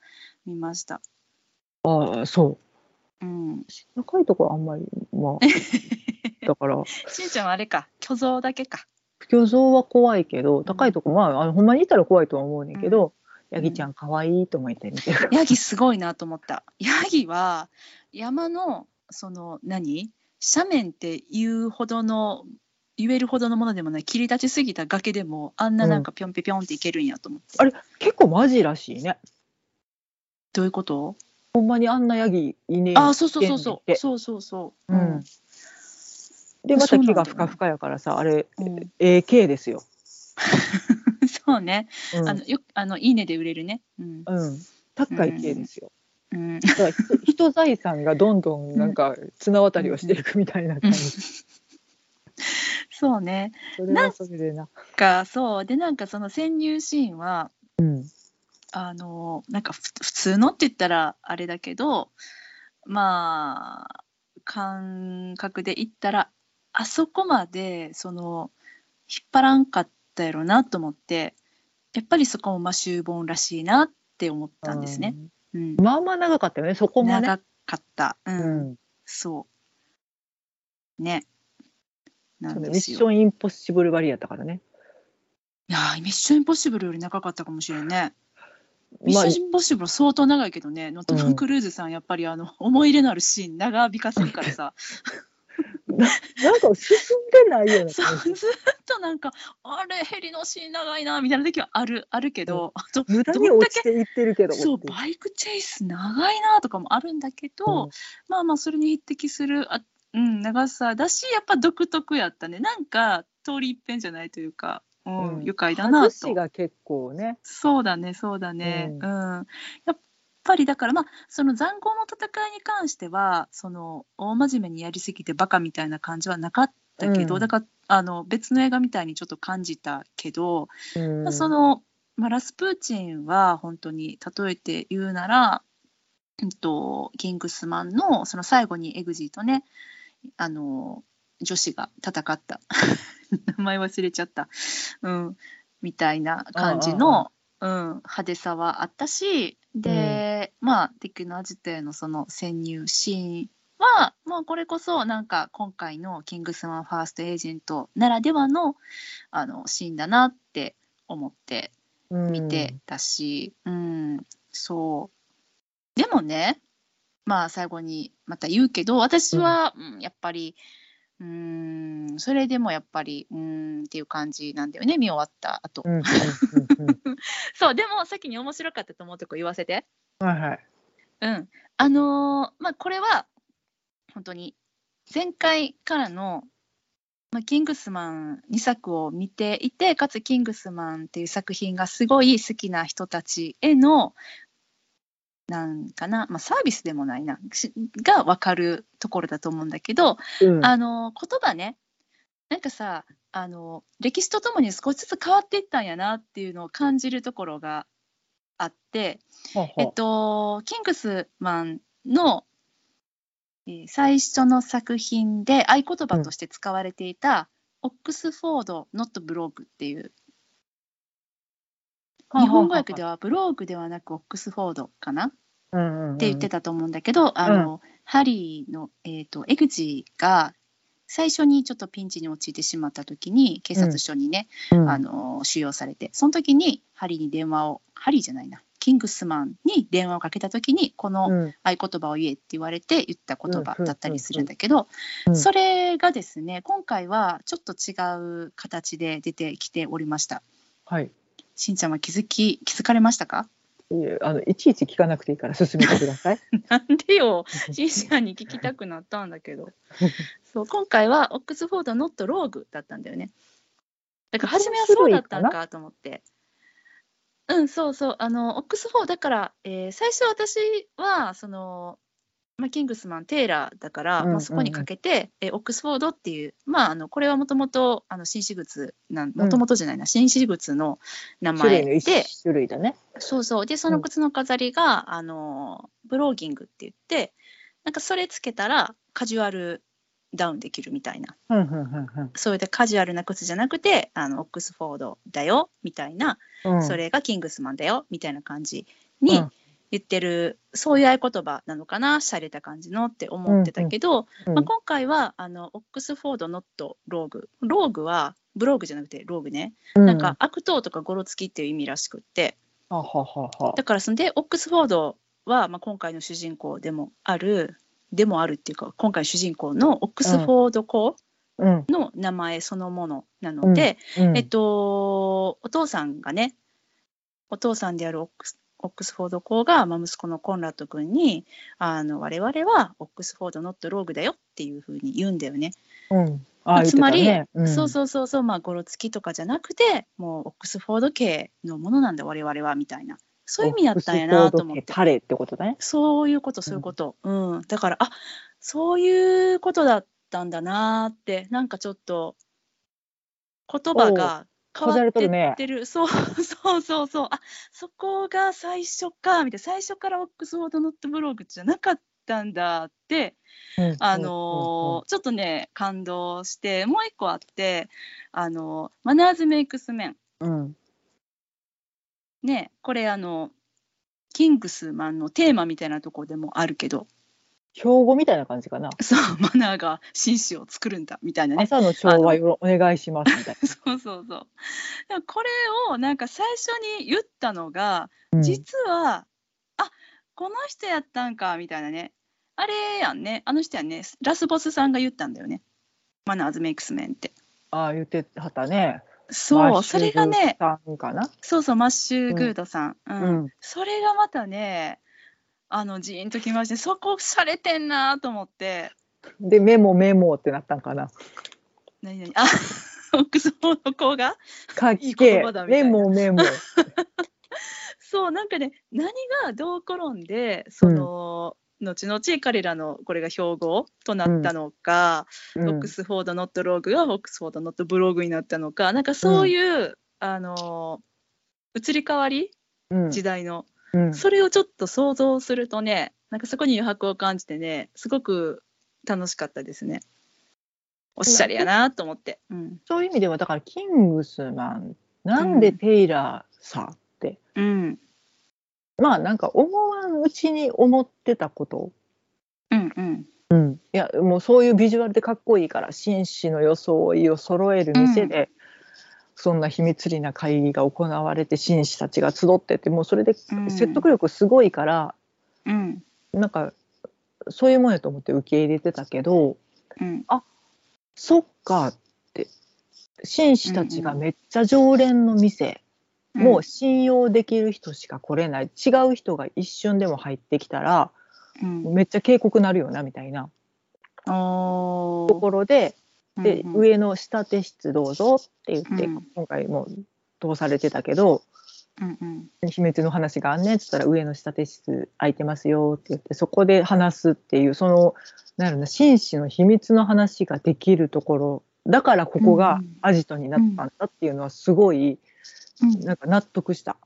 見ました。ああそううん。高いところあんまりまあ [laughs] だからしんちゃんはあれか、虚像だけか。巨像は怖いけど高いとこまああのほんまにいたら怖いとは思うねんけど、ヤギちゃん可愛いと思って見てる。ヤギすごいなと思った。ヤギは山のその何？斜面って言うほどの言えるほどのものでもない切り立ちすぎた崖でもあんななんかぴょんぴょんっていけるんやと思って。あれ結構マジらしいね。どういうこと？ほんまにあんなヤギいねえあ、そうそうそうそう。そうそうそう。うん。でまた木がふかふかやからさあれうん。AK ですよ。そうね。うん、あのよくあのいいねで売れるね。うん。うん、高い系ですよ。うん。だから人人財産がどんどんなんか綱渡りをしていくみたいな感じ。そうね。それはそれでな。かそうでなんかその潜入シーンはうん。あのなんかふ普通のって言ったらあれだけどまあ感覚で言ったらあそこまでその引っ張らんかったやろなと思ってやっぱりそこもまあ終盤らしいなって思ったんですね。うんうん。まあまあ長かったよねそこもね。長かった、ううんん。そうねなそうねんですよ。ミッションインポッシブルバリやったからね。いやーミッションインポッシブルより長かったかもしれんね。ミッまあションインポッシブル相当長いけどね、のトム・クルーズさん、やっぱりあの思い入れのあるシーン、長引かせるからさ、なんか進んでないような [laughs] そう。ずっとなんか、あれ、ヘリのシーン長いなみたいな時はあるあるけど、あと、無駄に落ちていってるけど。そう、バイクチェイス長いなとかもあるんだけど、うんまあまあ、それに匹敵するあ、うん、長さだし、やっぱ独特やったね、なんか通り一遍じゃないというか、うんうん愉快だな外と。しが結構ね。そうだね、そうだね。ううん。やっぱりだから、まあ、その塹壕の戦いに関しては、その大真面目にやりすぎてバカみたいな感じはなかったけど、うん。だからあの別の映画みたいにちょっと感じたけど、うん。まあ、その、まあ、ラスプーチンは本当に例えて言うなら、うんと、キングスマンのその最後にエグジーとね、あの女子が戦った。[laughs] 名前忘れちゃった、うん、みたいな感じの、うん、派手さはあったしで、まあ敵のアジトへのその潜入シーンは、まあ、これこそなんか今回の「キングスマンファーストエージェント」ならではのあのシーンだなって思って見てたし、うんそう。でもねまあ最後にまた言うけど私は、うんやっぱりうんそれでもやっぱりうんっていう感じなんだよね見終わった後、うんうんうんうん。[laughs] そうでも先に面白かったと思うとこ言わせてはいはい。うんあのーまあこれは本当に前回からのまあ、キングスマン2作を見ていてかつキングスマンっていう作品がすごい好きな人たちへのなんかな、まあ、サービスでもないなしが分かるところだと思うんだけど、うんあの言葉ねなんかさあの歴史とともに少しずつ変わっていったんやなっていうのを感じるところがあって、えっと、キングスマンの、えー最初の作品で合言葉として使われていた、オックスフォード・ノット・ブローグっていう日本語訳ではブローグではなくオックスフォードかな？っうんうんうん。て言ってたと思うんだけど、あのハリーの、えー、とエグジーが最初にちょっとピンチに陥ってしまった時に警察署にね、うん。あの収容されてその時にハリーに電話をハリーじゃないなキングスマンに電話をかけた時にこのうん。合言葉を言えって言われて言った言葉うんだったりするんだけど、うん。それがですね今回はちょっと違う形で出てきておりました。はい。しんちゃんは気づき気づかれましたか？あのいちいち聞かなくていいから進めてください。[laughs] なんでよ。しんちゃんに聞きたくなったんだけど。[laughs] そう今回はオックスフォード・ノット・ローグだったんだよね。だから初めはそうだったんかと思って。うんそうそう。あのオックスフォードだから、えー最初私はその、まあ、キングスマンテイラーだから、うんうんうんまあ、そこにかけて、えーオックスフォードっていうまああのこれはもともとあの新種物なんもともとじゃないな、新種物の名種類の前で一種類だね。そうそう。で、その靴の飾りが、あの、ブローギングって言って、なんかそれつけたらカジュアルダウンできるみたいな。うんうんうんそれでカジュアルな靴じゃなくて、あの、オックスフォードだよ、みたいな、うんうん。それがキングスマンだよ、みたいな感じにうん言ってる、そういう合言葉なのかな、洒落た感じのって思ってたけど、うんまあ、今回は、あの、オックスフォードノットローグ。ローグは、ブローグじゃなくてローグね。なんか、悪党とかゴロつきっていう意味らしくって、うん、ははは。はだからそんでオックスフォードは、まあ、今回の主人公でもあるでもあるっていうか今回主人公のオックスフォード校うん。の名前そのものなので、うん。えっとお父さんがねお父さんであるオックスオックスフォード校が、まあ、息子のコンラッド君にあの我々はオックスフォードノットローグだよっていうふうに言うんだよね。うん、ああつまり、言ってたねそうそうそうそうまあゴロつきとかじゃなくてもうオックスフォード系のものなんだ我々はみたいなそういう意味やったんやなと思って。パレってことだね。そういうことそういうこと、うんだからあそういうことだったんだなーってなんかちょっと言葉が変わってってる。そう [laughs] そうそうそう。あそこが最初かみたいな。最初からオックスフォードノットブログじゃなかったんだってうんあのーちょっとね感動してもう一個あってあのマナーズメイクスメン。うん。ねこれあのキングスマンのテーマみたいなとこでもあるけど標語みたいな感じかな。そうマナーが紳士を作るんだみたいなね。朝の調和よろお願いしますみたい [laughs] そうそうそう。でもこれをなんか最初に言ったのが、な。実はあこの人やったんかみたいなね。あれやんね。あの人やんね。ラスボスさんが言ったんだよね。マナーズメイクスメンって。ああ言ってはったね。そうそれがね。そうそうマッシュ・グードさん、うん。うん。それがまたねあのジーンときましてそこされてんなと思って。でメモメモってなったんかな。何々 [laughs] あオックスフォード校が書いいけ言葉だみたいメなモメモ。[laughs] そうなんかね何がどう転んでその、後々彼らのこれが標語となったのか、うん。オックスフォードノットローグがオックスフォードノットブログになったのかなんかそういう、あの移り変わり？うん。時代の、うんそれをちょっと想像するとねなんかそこに余白を感じてねすごく楽しかったですね。おしゃれやなと思って。うんそういう意味ではだからキングスマンなんでテイラーさって、うんまあなんか思わんうちに思ってたこと。うんうんうん、いやもうそういうビジュアルでかっこいいから紳士の装いを揃える店で、そんな秘密裏な会議が行われて紳士たちが集っててもうそれでうん。説得力すごいから、うん。なんかそういうもんやと思って受け入れてたけどうん。そっかって紳士たちがめっちゃ常連の店、もう信用できる人しか来れない。違う人が一瞬でも入ってきたらうん。めっちゃ警告なるよなみたいな。おところで。で、うんうん。上の下手室どうぞって言って、うん。今回も通されてたけどうんうん。秘密の話があんねんっつったら上の下手室空いてますよって言ってそこで話すっていうそのなんやろな紳士の秘密の話ができるところだからここがうんアジトになったんだっていうのはすごいうん。なんか納得した。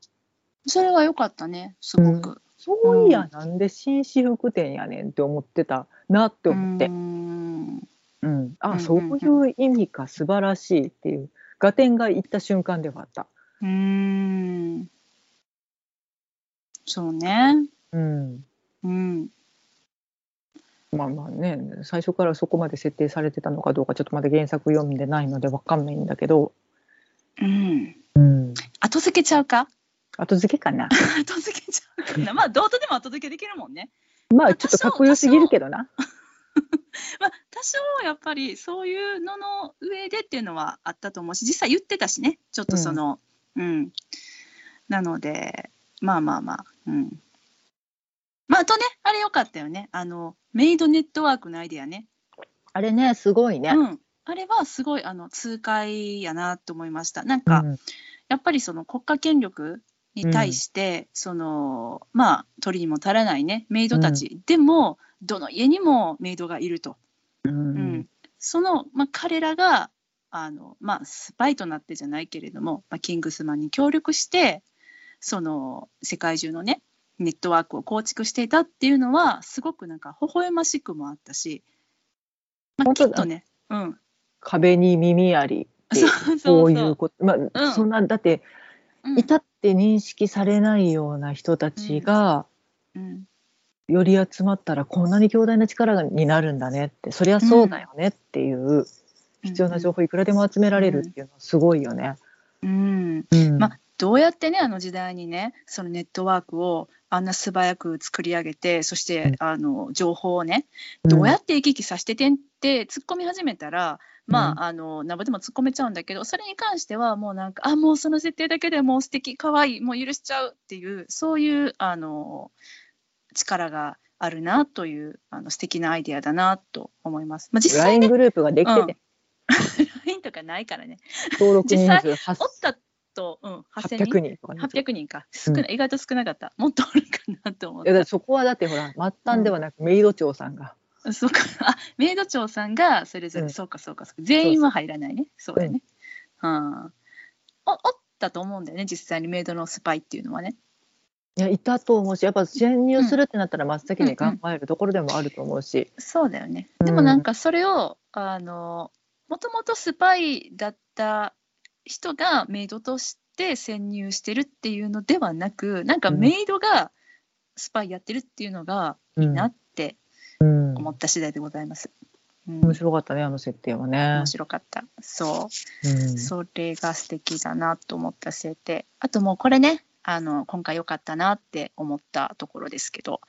それは良かったね、すごく。そういや、なんで紳士服店やねんって思ってたなって思って。ううんうんあ、うんそういう意味か素晴らしいっていう合点がいった瞬間ではあった。うーん。そうね。うんうん。まあまあね最初からそこまで設定されてたのかどうかちょっとまだ原作読んでないのでわかんないんだけど、うん。うん、後付けちゃうか？後付けかな。[laughs] 後付けちゃうかな。まあ、どうとでも後付けできるもんね。まあちょっとかっこよすぎるけどな。[laughs] [laughs] まあ、多少やっぱりそういうのの上でっていうのはあったと思うし、実際言ってたしね、ちょっとその、うん。なので、まあまあまあ、うん。まあ、あとね、あれよかったよね。あの、メイドネットワークのアイデアね。あれねすごいね。うん。あれはすごい、あの、痛快やなと思いました。なんか、うんやっぱりその国家権力に対して、そのまあ取りにも足らないねメイドたち、でもどの家にもメイドがいると、ううん。んその、まあ、彼らがあの、まあ、スパイとなってじゃないけれども、まあ、キングスマンに協力してその世界中のねネットワークを構築していたっていうのはすごくなんか微笑ましくもあったし、まあ、きっとね、うん、壁に耳ありってそういうこと。まあ、うん。そんなだってうん。いたって認識されないような人たちが、うんより集まったらこんなに強大な力になるんだねってそりゃそうだよねっていう必要な情報いくらでも集められるっていうのはすごいよね。うん。うん。まあどうやってねあの時代にねそのネットワークをあんな素早く作り上げてそして、うん。あの情報をねどうやって行き来させててんって突っ込み始めたら、まうん。ああのなんぼでも突っ込めちゃうんだけどそれに関してはもうなんかあもうその設定だけでもう素敵可愛いもう許しちゃうっていうそういうあの力があるなというあの素敵なアイデアだなと思います。まあ、実際 LINE ねグループができてて、[laughs] LINE とかないからね。登録人数おったと、うん、8000 800人。とかね。800人か。少ない、意外と少なかった。もっとおるかなと思っいやだからたそこはだってほら末端ではなくメイド長さんが、そうか。あメイド長さんがそれぞれ、うん。そうかそうか全員は入らないね。そうだね、うん、おおったと思うんだよね実際にメイドのスパイっていうのはねいやいたと思うしやっぱ潜入するってなったら真っ先に考えるところでもあると思うし、そうだよねうんでもなんかそれを、あのもともとスパイだった人がメイドとして潜入してるっていうのではなくなんかうんメイドがスパイやってるっていうのがいいなってうん思った次第でございます。うん面白かったねあの設定はね面。白かった。そう。うんそれが素敵だなと思った設定。あともうこれね、あの、今回良かったなって思ったところですけど、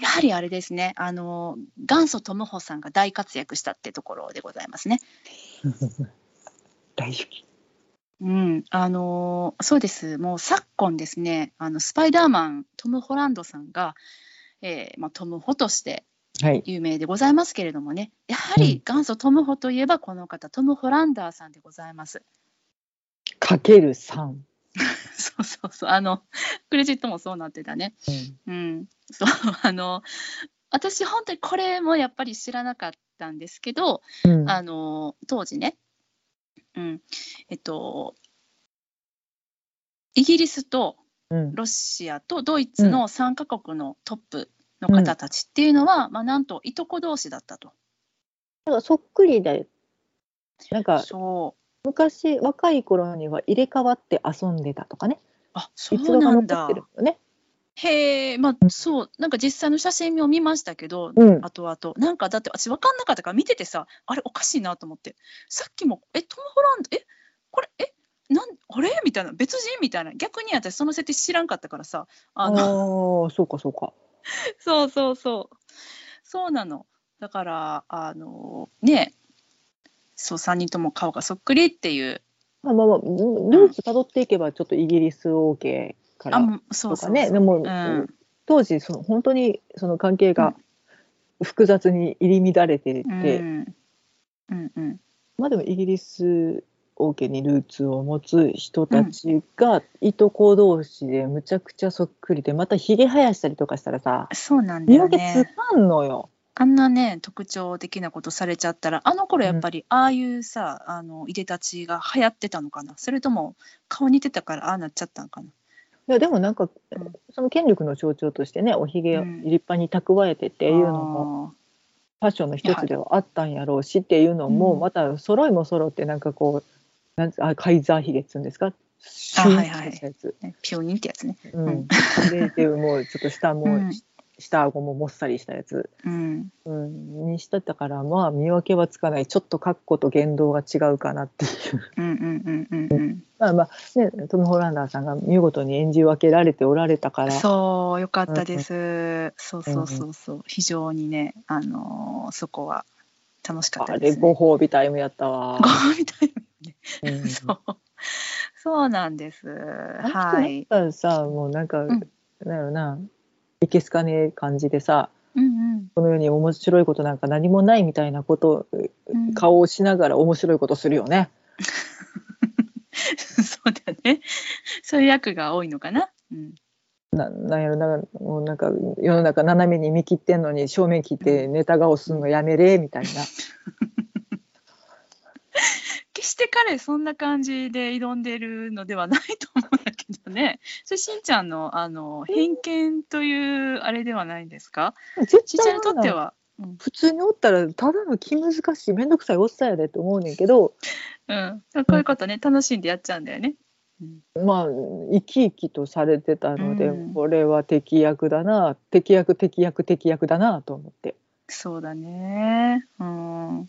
やはりあれですね、あの、元祖トムホさんが大活躍したってところでございますね。大好き。うん、あのそうです。もう昨今ですね、あの、スパイダーマン、トム・ホランドさんが、えーまあ、トム・ホとしてはい。有名でございますけれどもね、やはり元祖トム・ホといえばこの方、トム・ホランダーさんでございます。かける三。そうそうそう、あの、クレジットもそうなってたね。うん、そう、あの、私、本当にこれもやっぱり知らなかったんですけど、うん。あの、当時ね、うん、えっと、イギリスとうん。ロシアとドイツの3カ国のトップの方たちっていうのは、まあ、なんといとこ同士だったと。なんかそっくりで、なんかそう。昔若い頃には入れ替わって遊んでたとかね。あ、そうなんだって。るよね。へえ、まあ、そう、なんか実際の写真を見ましたけど、うん。後々なんかだって私分かんなかったから見ててさあれおかしいなと思ってさっきもえトム・ホランドえこれえなんあれ？みたいな別人？みたいな逆に私その設定知らんかったからさああのあ、そうかそうか。[laughs] そうそうそうそうなのだからあのねそう3人とも顔がそっくりっていう。まあまあまあ、ルーツ辿っていけばちょっとイギリス王家からとかね。でも、うん。当時その本当にその関係が複雑に入り乱れてて、うん。うんうん。まあでもイギリス王家にルーツを持つ人たちがいとこ同士でむちゃくちゃそっくりでまたひげ生やしたりとかしたらさそうなんだよ見分けつねかんのよ。あんなね特徴的なことされちゃったらあの頃やっぱり、ああいうさあのいでたちが流行ってたのかな？それとも顔似てたからああなっちゃったんかな？いやでもなんか、うん。その権力の象徴としてねおひげをうん。立派に蓄えてっていうのも、ファッションの一つではあったんやろうしっていうのも、うん。また揃いも揃ってなんかこうなんつあカイザーヒゲっつうんですか？シュンはいはいピョニンってやつね。うん。ででもうちょっと下もうん。し下顎ももっさりしたやつ、うん。うん、にしてたからまあ見分けはつかない。ちょっと格好と言動が違うかなっていう。うんうんうんうんうん。まあまあねトム・ホランダーさんが見事に演じ分けられておられたから。そうよかったです、そうそうそうそう。非常にねあのーそこは楽しかったです、ね、ご褒美タイムやったわ。ご。褒美タイムうん。そう。そうなんです。はい。さもうなんか、ん。なんやろないけすかねえ感じでさうんうん。この世に面白いことなんか何もないみたいなことうん。顔をしながら面白いことするよね。[laughs] そうだね。そういう役が多いのかな。うん。ななんやろなもうなんか世の中斜めに見切ってんのに正面切ってネタ顔すんのやめれみたいな。[laughs] 決して彼そんな感じで挑んでるのではないと思うんだけどね。[laughs] それしんちゃんのあの偏見というあれではないんですか？絶しんちゃんにとっては、うん。普通におったらただの気難しい面倒くさいおっさんやでと思うねんけど。うん、こういうことね楽しんでやっちゃうんだよね。まあ生き生きとされてたので、うん。これは敵役だな敵役敵役敵役だなと思って。そうだね。うん。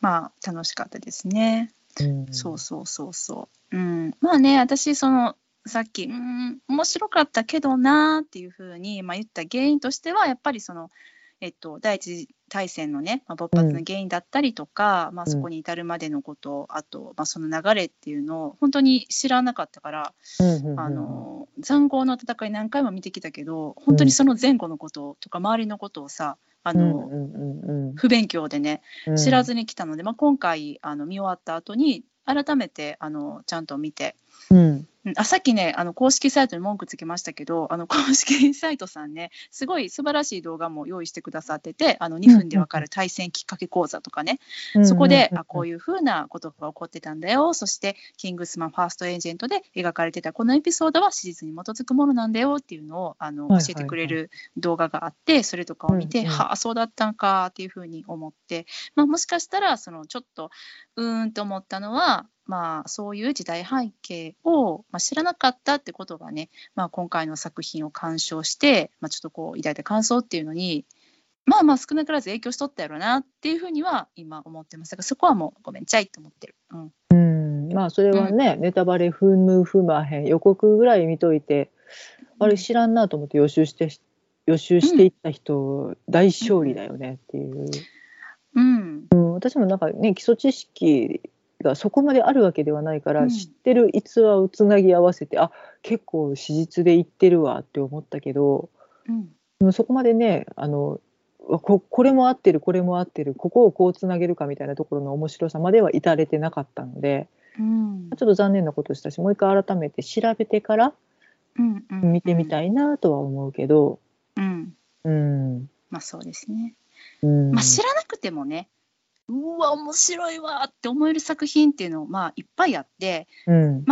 まあ楽しかったですね。うんそうそうそうそう。うん。まあね私そのさっきうん面白かったけどなーっていうふうに、まあ、言った原因としてはやっぱりその、えっと、第一次大戦のね、まあ、勃発の原因だったりとか、まあ、うんそこに至るまでのこと、あと、まあ、その流れっていうのを本当に知らなかったから、うんあの塹壕の戦い何回も見てきたけど本当にその前後のこととか周りのことをさあの、うんうんうん不勉強でねうん。知らずに来たので、まあ、今回あの見終わった後に改めてあのちゃんと見て、うん。うん。あさっきねあの公式サイトに文句つけましたけどあの公式サイトさんねすごい素晴らしい動画も用意してくださっててあの2分でわかる対戦きっかけ講座とかね、そこで、あこういうふうなことが起こってたんだよ。そしてキングスマンファーストエージェントで描かれてたこのエピソードは史実に基づくものなんだよっていうのをあの教えてくれる動画があってそれとかを見て、うんうん。はあそうだったんかっていうふうに思って、まあ、もしかしたらそのちょっとうーんと思ったのは、まあ、そういう時代背景を、まあ、知らなかったってことがね、まあ、今回の作品を鑑賞して、まあ、ちょっとこう抱いた感想っていうのにまあまあ少なからず影響しとったやろなっていうふうには今思ってます。だからそこはもうごめんちゃいと思ってる。うん。うん。まあそれはね、ネタバレ踏む踏まへん。予告ぐらい見といて、あれ知らんなと思って予習して予習していった人、大勝利だよねっていう、うん。うん、私もなんかね基礎知識がそこまであるわけではないから、うん。知ってる逸話をつなぎ合わせてあ結構史実で言ってるわって思ったけどうん。でもそこまでねあのここれも合ってるこれも合ってるここをこうつなげるかみたいなところの面白さまでは至れてなかったのでうん。ちょっと残念なことしたしもう一回改めて調べてから見てみたいなとは思うけど、うん。うん。まあそうですね。うん。まあ知らなくてもねうわ面白いわって思える作品っていうのまあいっぱいあってうん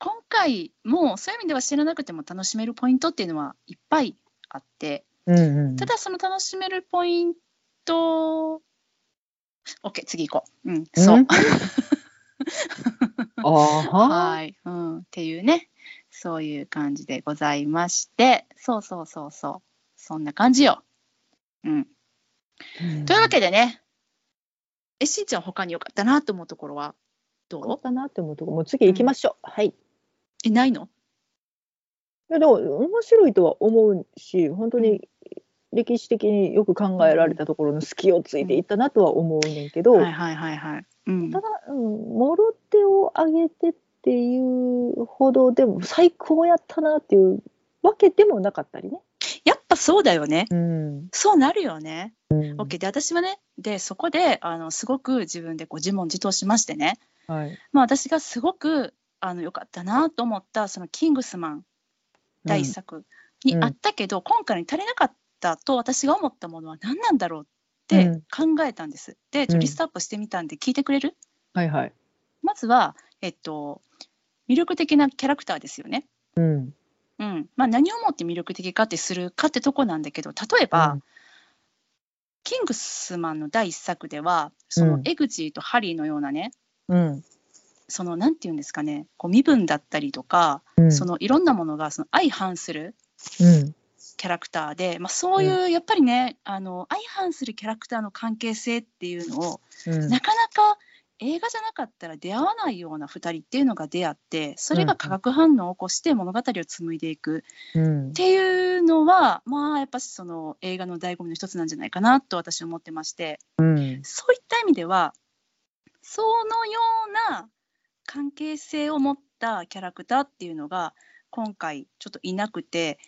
今回もそういう意味では知らなくても楽しめるポイントっていうのはいっぱいあってうんうんただその楽しめるポイント OK 次行こう。うんそう。あ [laughs] はい、うん、っていうねそういう感じでございましてそうそうそうそうそんな感じよ。うん、というわけでねえしんちゃん他に良かったなと思うところは？どう？かなって思うとこ。もう次行きましょう、はい。えないの？いやでも面白いとは思うし本当に歴史的によく考えられたところの隙をついていったなとは思うねんけど、はいはいはいはい。うん。ただ、うん、もろ手を挙げてっていうほどでも最高やったなっていうわけでもなかったりね。やっぱそうだよね。うん。そうなるよね。うん。OK で私はねでそこであのすごく自分でこう自問自答しましてね、はい。まあ、私がすごくあの良かったなと思ったそのキングスマン第一作にあったけど、今回に足りなかったと私が思ったものは何なんだろうって考えたんです。でちょリストアップしてみたんで聞いてくれる、はいはい。まずは、えっと、魅力的なキャラクターですよね。うんうん。まあ、何をもって魅力的かってするかってとこなんだけど例えば、うん。キングスマンの第一作ではそうのん。エグジーとハリーのようなね、うん。そのなんていうんですかねこう身分だったりとか、うん。そのいろんなものがその相反するうん。キャラクターで、まあ、そういうやっぱりね、あの相反するキャラクターの関係性っていうのを、うん。なかなか映画じゃなかったら出会わないような2人っていうのが出会ってそれが化学反応を起こして物語を紡いでいく。うん。っていうのはまあやっぱしその映画の醍醐味の一つなんじゃないかなと私は思ってまして。うん。そういった意味ではそのような関係性を持ったキャラクターっていうのが今回ちょっといなくて、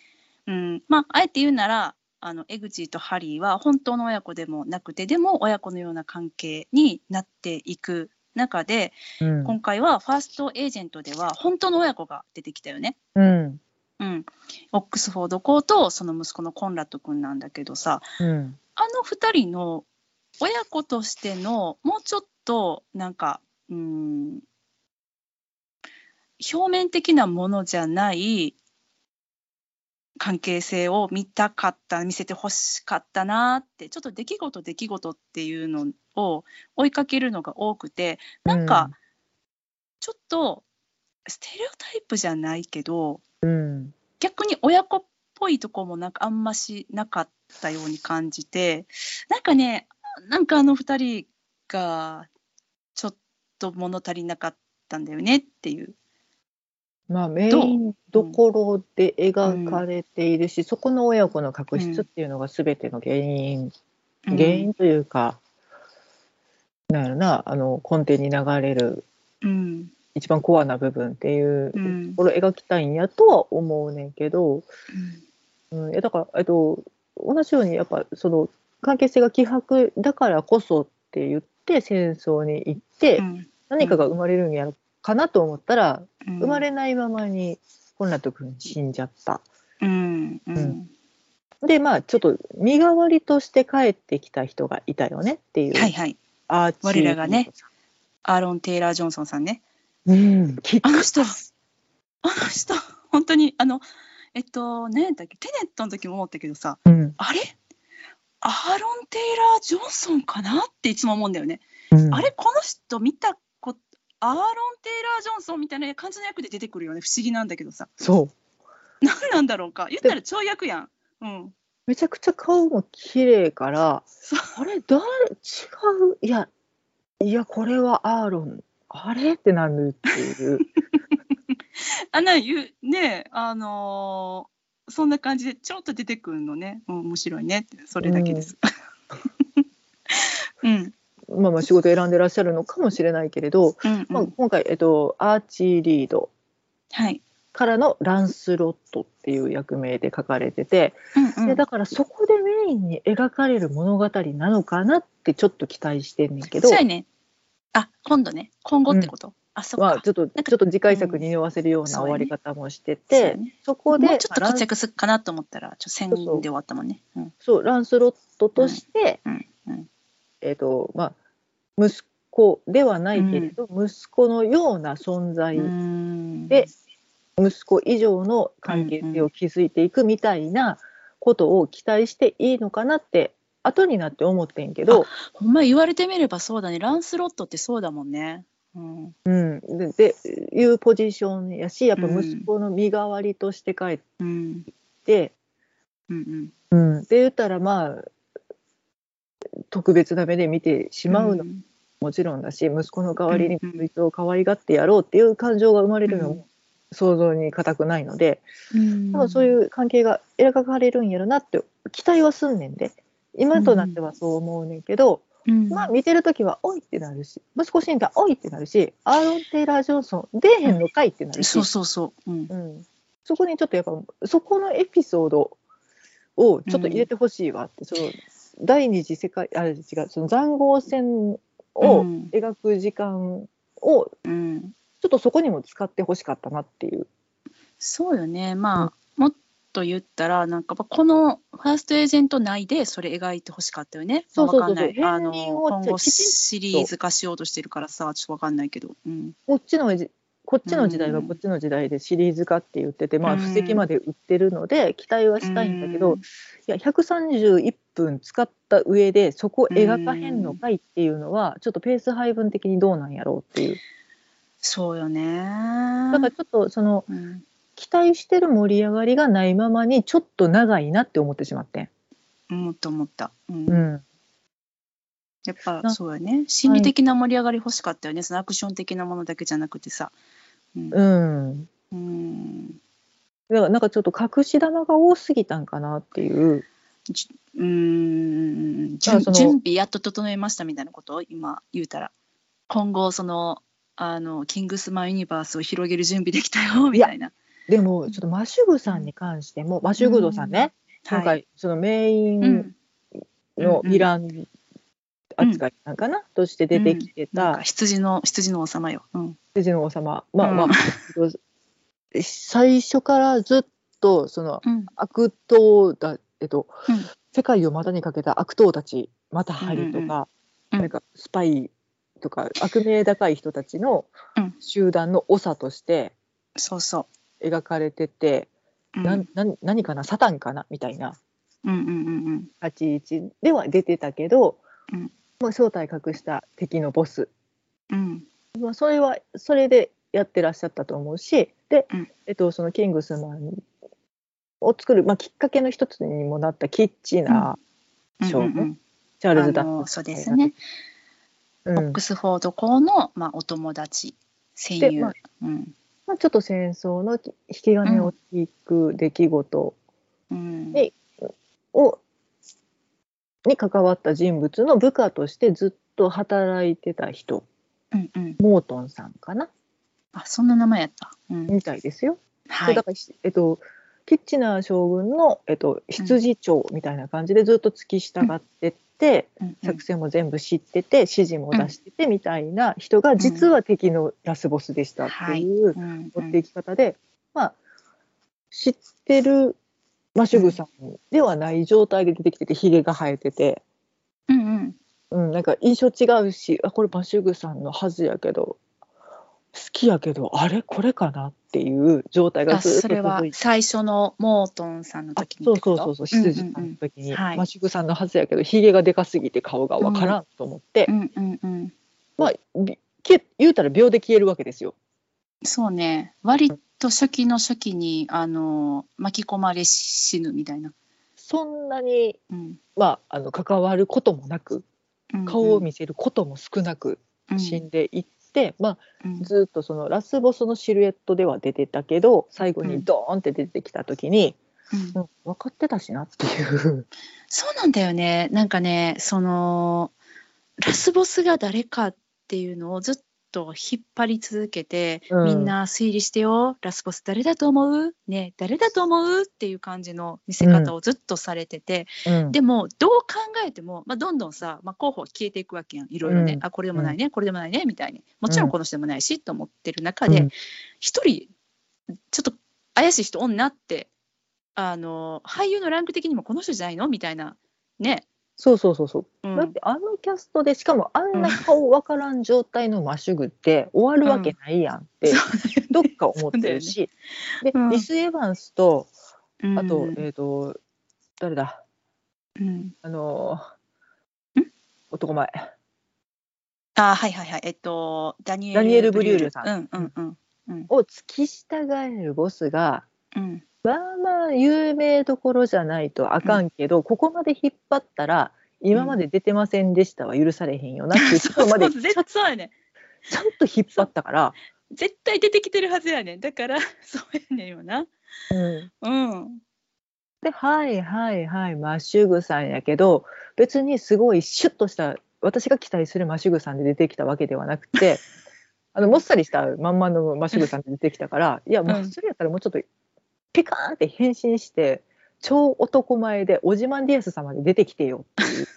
うん、まああえて言うならあの江口とハリーは本当の親子でもなくてでも親子のような関係になっていく中でうん。今回はファーストエージェントでは本当の親子が出てきたよね。うん。うん、オックスフォード校とその息子のコンラッド君なんだけどさうん。あの2人の親子としてのもうちょっとなんかうん表面的なものじゃない関係性を見たかった見せてほしかったなってちょっと出来事出来事っていうのを追いかけるのが多くてなんかちょっとステレオタイプじゃないけどうん逆に親子っぽいとこもなんかあんましなかったように感じてなんかねなんかあの2人がちょっと物足りなかったんだよねっていう。まあメインどころで描かれているし、そこの親子の確執っていうのが全ての原因、うん。原因というか、なんやろなあの根底に流れるうん。一番コアな部分っていううん。ところを描きたいんやとは思うねんけど、うん、いやだから、えっと、同じようにやっぱその関係性が希薄だからこそって言って戦争に行って、うん。何かが生まれるんやろかなと思ったら、うん。生まれないままにコンラッド君死んじゃった。うんうん。うん。でまあちょっと身代わりとして帰ってきた人がいたよねっていう、はいはい。アーチー我らがねアーロン・テイラー・ジョンソンさんね。うんあの人。あの人。本当にあのえっと何やったっけ？テネットの時も思ったけどさ。うん。あれ？アーロン・テイラー・ジョンソンかな？っていつも思うんだよね。うん。あれこの人見たことアーロン・テイラー・ジョンソンみたいな感じの役で出てくるよね。不思議なんだけどさ。そう。何なんだろうか。言ったら跳躍やん。うん、めちゃくちゃ顔も綺麗からあれ誰違う？いやいやこれはアーロン。あれ？ってなるっていう。[laughs] あな言うねあのーそんな感じでちょっと出てくるのね、うん、面白いねそれだけです。うん [laughs] まあまあ仕事選んでらっしゃるのかもしれないけれど、うんまあ、うん今回、えっと、アーチー・リード。はい。からのランスロットっていう役名で書かれてて、うんうん。でだからそこでメインに描かれる物語なのかなってちょっと期待してんねんけど。そうやね。あ今度ね。今後ってこと、あそっか。まあ、ちょっとかちょっと次回作に匂わせるような終わり方もしてそうやて、ね。そこでもうちょっと活躍するかなと思ったらちょっと戦で終わったもんね。うん。そうランスロットとして、うん。うん。えっ、とまあ息子ではないけれど、息子のような存在、うん。で息子以上の関係性を築いていくみたいなことを期待していいのかなって後になって思ってんけど、ほんま言われてみればそうだね。ランスロットってそうだもんね。うん。うん、ででいうポジションやしやっぱ息子の身代わりとして帰っうん。て、うんうん、うん、で言ったらまあ特別な目で見てしまうのもちろんだし、息子の代わりにこいつを可愛がってやろうっていう感情が生まれるのうん。も想像に難くないので、うん。多分そういう関係が描かれるんやろなって期待はすんねんで今となってはそう思うねんけど、うん。まあ見てる時は「おい!」ってなるし息子死んだら「おい!」ってなるしアーロン・テイラー・ジョンソン出えへんのかいってなるし、そうそうそう。うん。うん、そこにちょっとやっぱそこのエピソードをちょっと入れてほしいわって、その第二次世界あれ違うその塹壕戦をうん。描く時間をうん。ちょっとそこにも使ってほしかったなっていう。そうよね。まあ、もっと言ったらなんかこのファーストエージェント内でそれ描いてほしかったよね。そうそうそうわかんない。そうあの今後シリーズ化しようとしてるからさちょっとわかんないけど。うん。こっちのじこっちの時代はこっちの時代でシリーズ化って言ってて、まあうん布石まで売ってるので期待はしたいんだけど、うんいや131分使った上でそこ描かへんのかいっていうのは、ちょっとペース配分的にどうなんやろうっていうそうよね。だからちょっとそのうん期待してる盛り上がりがないままにちょっと長いなって思ってしまってん。思った思った。うんうん、やっぱなそうやね。心理的な盛り上がり欲しかったよね。そのアクション的なものだけじゃなくてさ。うん。うん、うん。だからなんかちょっと隠し玉が多すぎたんかなっていう。じうーん。準準備やっと整えましたみたいなことを今言うたら。今後そのあのキングスマンユニバースを広げる準備できたよみたいな。でもちょっとマシュグさんに関しても、マシュグドさんね、今はい。回そのメイうンん、のヴィラン扱いなんかな、として出てきてなんかた羊の羊の王様よ。うん。羊の王様、まあまあ、うん最初からずっとそのうん。悪党だ、えっと、うん。世界を股にかけた悪党たち、マタハリとか、うんなんかスパイとか悪名高い人たちのうん。集団の長としてそうそ描かれてて、う。うん。なんなん何かなサタンかなみたいなうんうんうん。立ち位置では出てたけど、うんもう正体隠した敵のボス、うん。まあ、それはそれでやってらっしゃったと思うしで、うん。えっと、そのキングスマンを作る、まあ、きっかけの一つにもなったキッチナうん。将軍、うんうんうん。チャールズ・ダッあのそうですね。うん。オックスフォード校の、まあ、お友達戦友。でまあうん。まあ、ちょっと戦争の引き金を引く出来事。うん。でを、に関わった人物の部下としてずっと働いてた人。うんうん、モートンさんかな。あそんな名前やった。うん。みたいですよ。はい。でだから、えっと、キッチナー将軍の、えっと、羊長みたいな感じでずっと付き従ってって、うんうん。作戦も全部知ってて指示も出しててみたいな人が実は敵のラスボスでしたっていううん。持っていき方で、まあ知ってるマシュグさんではない状態で出てきててひげが生えてて、うんうん。うん、なんか印象違うしあこれマシュグさんのはずやけど好きやけどあれ？これかなっていう状態があずっとそれは続いて。最初のモートンさんのあ時にそうそうそうそう羊さんのうんうん時に、はいマシュグさんのはずやけどひげがでかすぎて顔がわからんと思って、うんうんうん。まあびけ言うたら秒で消えるわけですよ。そうね。割と初期の初期にあの巻き込まれ死ぬみたいな、そんなに、うん。まあ、あの関わることもなくうん顔を見せることも少なくうん。死んでいって、まあ、うん。ずっとそのラスボスのシルエットでは出てたけど最後にドーンって出てきた時に、うん。うん分かってたしなっていう。そうなんだよね。なんかねそのラスボスが誰かっていうのをずっと引っ張り続けて、うん。みんな推理してよラスボス誰だと思う？ね誰だと思う？っていう感じの見せ方をずっとされてて、うん。でもどう考えても、まあ、どんどんさ、まあ、候補は消えていくわけやんいろいろね、うん。あこれでもないね、これでもないねみたいに。もちろん。この人でもないし、と思ってる中でうん。一、人ちょっと怪しい人おんなってあの俳優のランク的にもこの人じゃないの？みたいなね、そうそうそうそう、うん。だってあのキャストでしかもあんな顔わからん状態のマシュグって終わるわけないやんって、[laughs] どっか思ってるし、で、うん。リス・エヴァンスとうん。あと、えっ、と誰だ？うん。あのん？男前。あはいはいはい。えっとダニエル・ブリュールさん。うんうんうん。うん。を付き従えるボスがうんまあまあ有名どころじゃないとあかんけど、ここまで引っ張ったら今まで出てませんでしたは許されへんよなっていうところまでちゃんと引っ張ったから、絶対出てきてるはずやねん。だから [laughs] そうやねんよな。うん、うん。ではいはいはいマッシュグさんやけど別にすごいシュッとした私が期待するマッシュグさんで出てきたわけではなくて [laughs] あのもっさりしたまんまのマッシュグさんで出てきたからいやもうそれやったらもうちょっとピカーンって変身して超男前でオジマンディアス様で出てきてよ。っていう。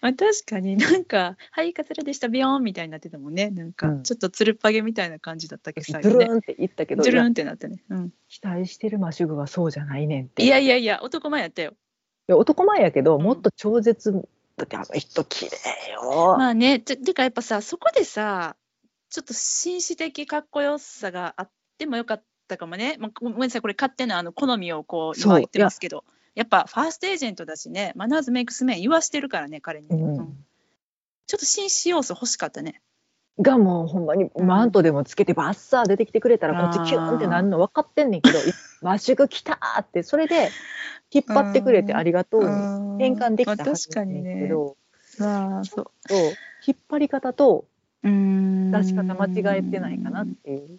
まあ、確かになんか「はいカツラでしたビヨーン」みたいになってたもんね。なんかうん。ちょっとつるっぱげみたいな感じだったっけ最ズ後ね。ルーンって言ったけどいやジュルンってなってね、うん、期待してるマシュグはそうじゃないねんって。いやいやいや男前やったよ。いや男前やけど、うん。もっと超絶だってあの人綺麗よ、まあねててかやっぱさそこでさちょっと紳士的かっこよさがあってもよかったかもね、まあ、ごめんなさいこれ勝手なあの好みをこう今言ってますけど。やっぱファーストエージェントだしねマナーズメイクスメン言わしてるからね彼に、うんうん。ちょっと紳士要素欲しかったね。がもうほんまにマントでもつけてバッサー出てきてくれたらこっちキューンってなるの分かってんねんけど「マッシュグ来た!」ってそれで引っ張ってくれてありがとうに変換できたはずなんだけど、まあ、そう。と引っ張り方とうん。出し方間違えてないかなっていう。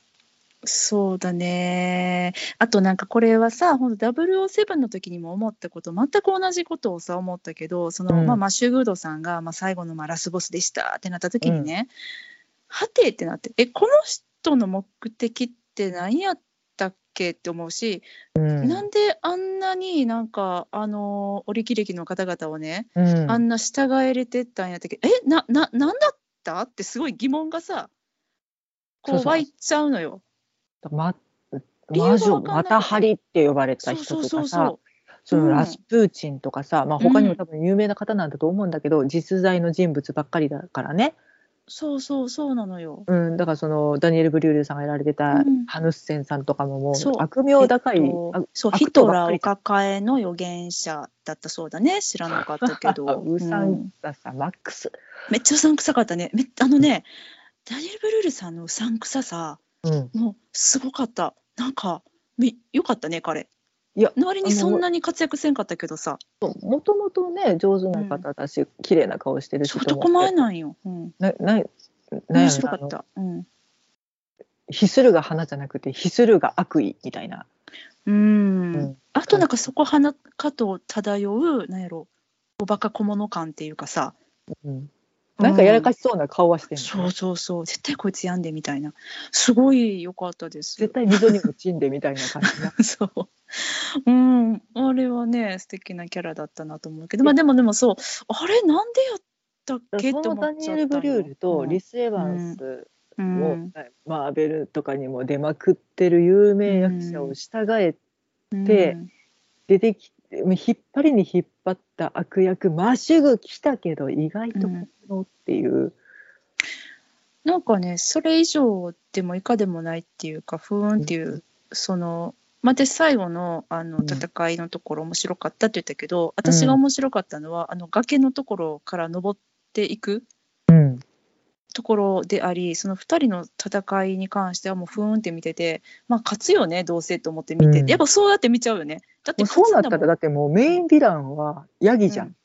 そうだね。あとなんかこれはさ、ほんと007の時にも思ったこと、全く同じことをさ、思ったけど、その、うん。まあ、マッシュグードさんが、まあ、最後のまあラスボスでしたってなった時にね、はてってなって、え、この人の目的って何やったっけって思うし、うん。なんであんなになんか、あの、織木歴の方々をね、うん。あんな従えれてたんやったっけ？え、な、な、なんだった？ってすごい疑問がさ、こそうそう。う湧いちゃうのよ。ま理由が魔女またハリって呼ばれたそうそう人とかさそうそう。そのうんラスプーチンとかさ、まあ、他にも多分有名な方なんだと思うんだけど、実在の人物ばっかりだからね、そうそうそうなのよ。うん、だからそのダニエル・ブリュールさんがやられてたうんハヌッセンさんとかももうそう悪名高い、えっとあそう、悪ヒトラーを党ばっかり抱えの預言者だったそうだね。知らなかったけど。[laughs] うさうんんださ、マックス、めっちゃうさんくさかったね。めあのね、ダニエル・ブルールさんのうさんくささ、うん、もうすごかった。なんか、めよかったね、彼。いや割にそんなに活躍せんかったけどさ、もともとね上手な方だし、綺麗な顔してるしそうと思男前なんよ。うん、なな面白かった。うん。ヒスルが花じゃなくてヒスルが悪意みたいな、うん。うん。あとなんかそこ鼻かと漂う、なんやろ、おバカ小物感っていうかさ、うん、なんかやらかしそうな顔はしてる、そうそうそう、絶対こいつ病んでみたいな。すごい良かったです。絶対溝に落ちんでみたいな感じな。[laughs] そう。うん、あれはね、素敵なキャラだったなと思うけど、まあでもでもそう、あれなんでやったっけ？そと思っの。ダニエル・ブリュールとリス、ス・エヴァンスうも、ん。マーベルとかにも出まくってる有名役者を従えでうん。出てきて引っ張りに引っ張った悪役マッシュグ来たけど意外とこのっていう、なんかね、それ以上でも以下でもないっていうか、ふーんっていう、その、まあ、で最後のあのうん。戦いのところ面白かったって言ったけど、私が面白かったのは、あの崖のところから登っていくうんところであり、その2人の戦いに関してはもうふーんって見てて、まあ勝つよね、どうせと思って見て、うんやっぱそうやって見ちゃうよね。だってそうなったらだってもうメインヴィランはヤギじゃん、うん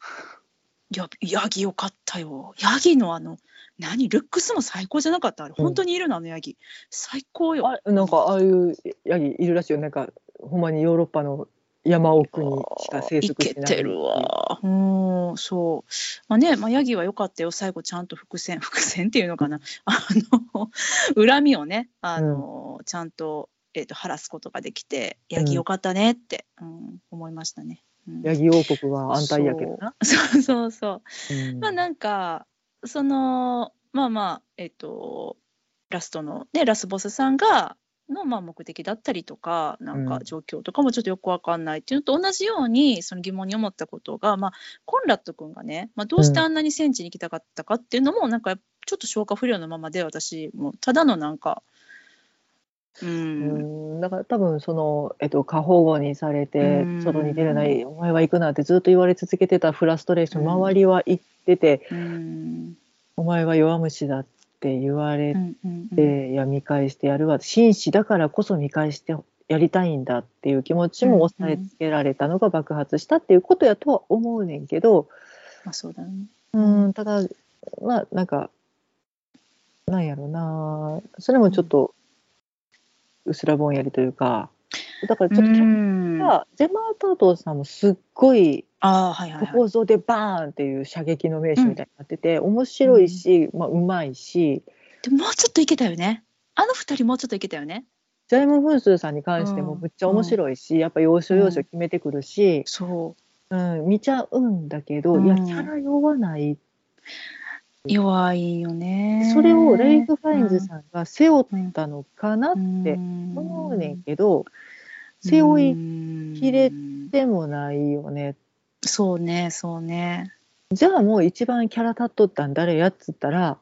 いや、ヤギよかったよ。ヤギのあの、何、ルックスも最高じゃなかった？あれ、うん本当にいるの、あのヤギ。最高よ。あなんかああいうヤギいるらしいよなんかほんまにヨーロッパの山奥にしか生息しないてるわ。うん、そう。まあね、まあ、ヤギは良かったよ。最後ちゃんと伏線、[laughs] 伏線っていうのかな。あの、恨みをね、あの、ちゃんと、えっ、と、晴らすことができて、ヤギ良かったねって、うん思いましたね。うんヤギ王国は安泰やけどな。そうそうそう。うんまあなんかそのまあまあえっ、とラストのねラスボスさんがのまあ目的だったりとかなんかうん。状況とかもちょっとよくわかんないっていうのと同じようにその疑問に思ったことが、まあ、コンラッド君がね、まあ、どうしてあんなに戦地に行きたかったかっていうのもなんかちょっと消化不良のままで私もうただのなんかううん。んだから多分その、えっと、過保護にされてうん。外に出れないお前は行くなってずっと言われ続けてたフラストレーション、うん。周りは行っててうん。お前は弱虫だって言われて、いや見返してやるわ。紳士だからこそ見返してやりたいんだっていう気持ちも抑えつけられたのが爆発したっていうことやとは思うねんけど、まあそうだね。うん、ただまあなんかなんやろな。それもちょっとうすらぼんやりというか。だからちょっとキャうん。ラがゼマータートさんもすっごいああはいはいはい。放送でバーンっていう射撃の名手みたいになってて、面白いし、まあ、うまいし。でももうちょっといけたよね。あの二人もうちょっといけたよね。ジャイモン・フンスーさんに関してもうん。むっちゃ面白いし、やっぱ要所要所決めてくるし、そう。ん見ちゃうんだけど、うん。いやキャラ弱ない、う。弱いよね。それをレイフ・ファインズさんが背負うんったのかなって思思うねんけど、背負いきれでもないよねそうね、そうね。じゃあもう一番キャラ立っとったん誰やっつったら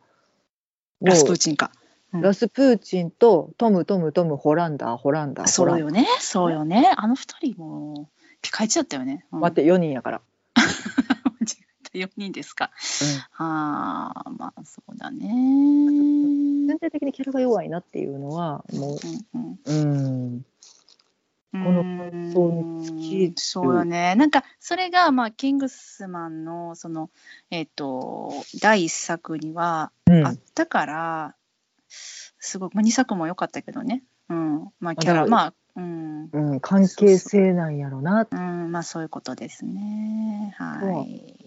もラスプーうチンか。うんラスプーチンとトムトムトムホランダーホランダーそうよね、そうよね。あの二人もピカイチだったよね。うん待って4人やから [laughs] 間違えた4人ですか。うんはあまあそうだね。全体的にキャラが弱いなっていうのはもうんう、うん、うん、この感想に尽きる。そうよね。なんかそれがまあキングスマンのそのえっ、と第一作にはうん。あったから、すごく、まあ、2作も良かったけどね、うん、まあキャラまあうん、うん、関係性なんやろな。ってうん、まあそういうことですね。はい。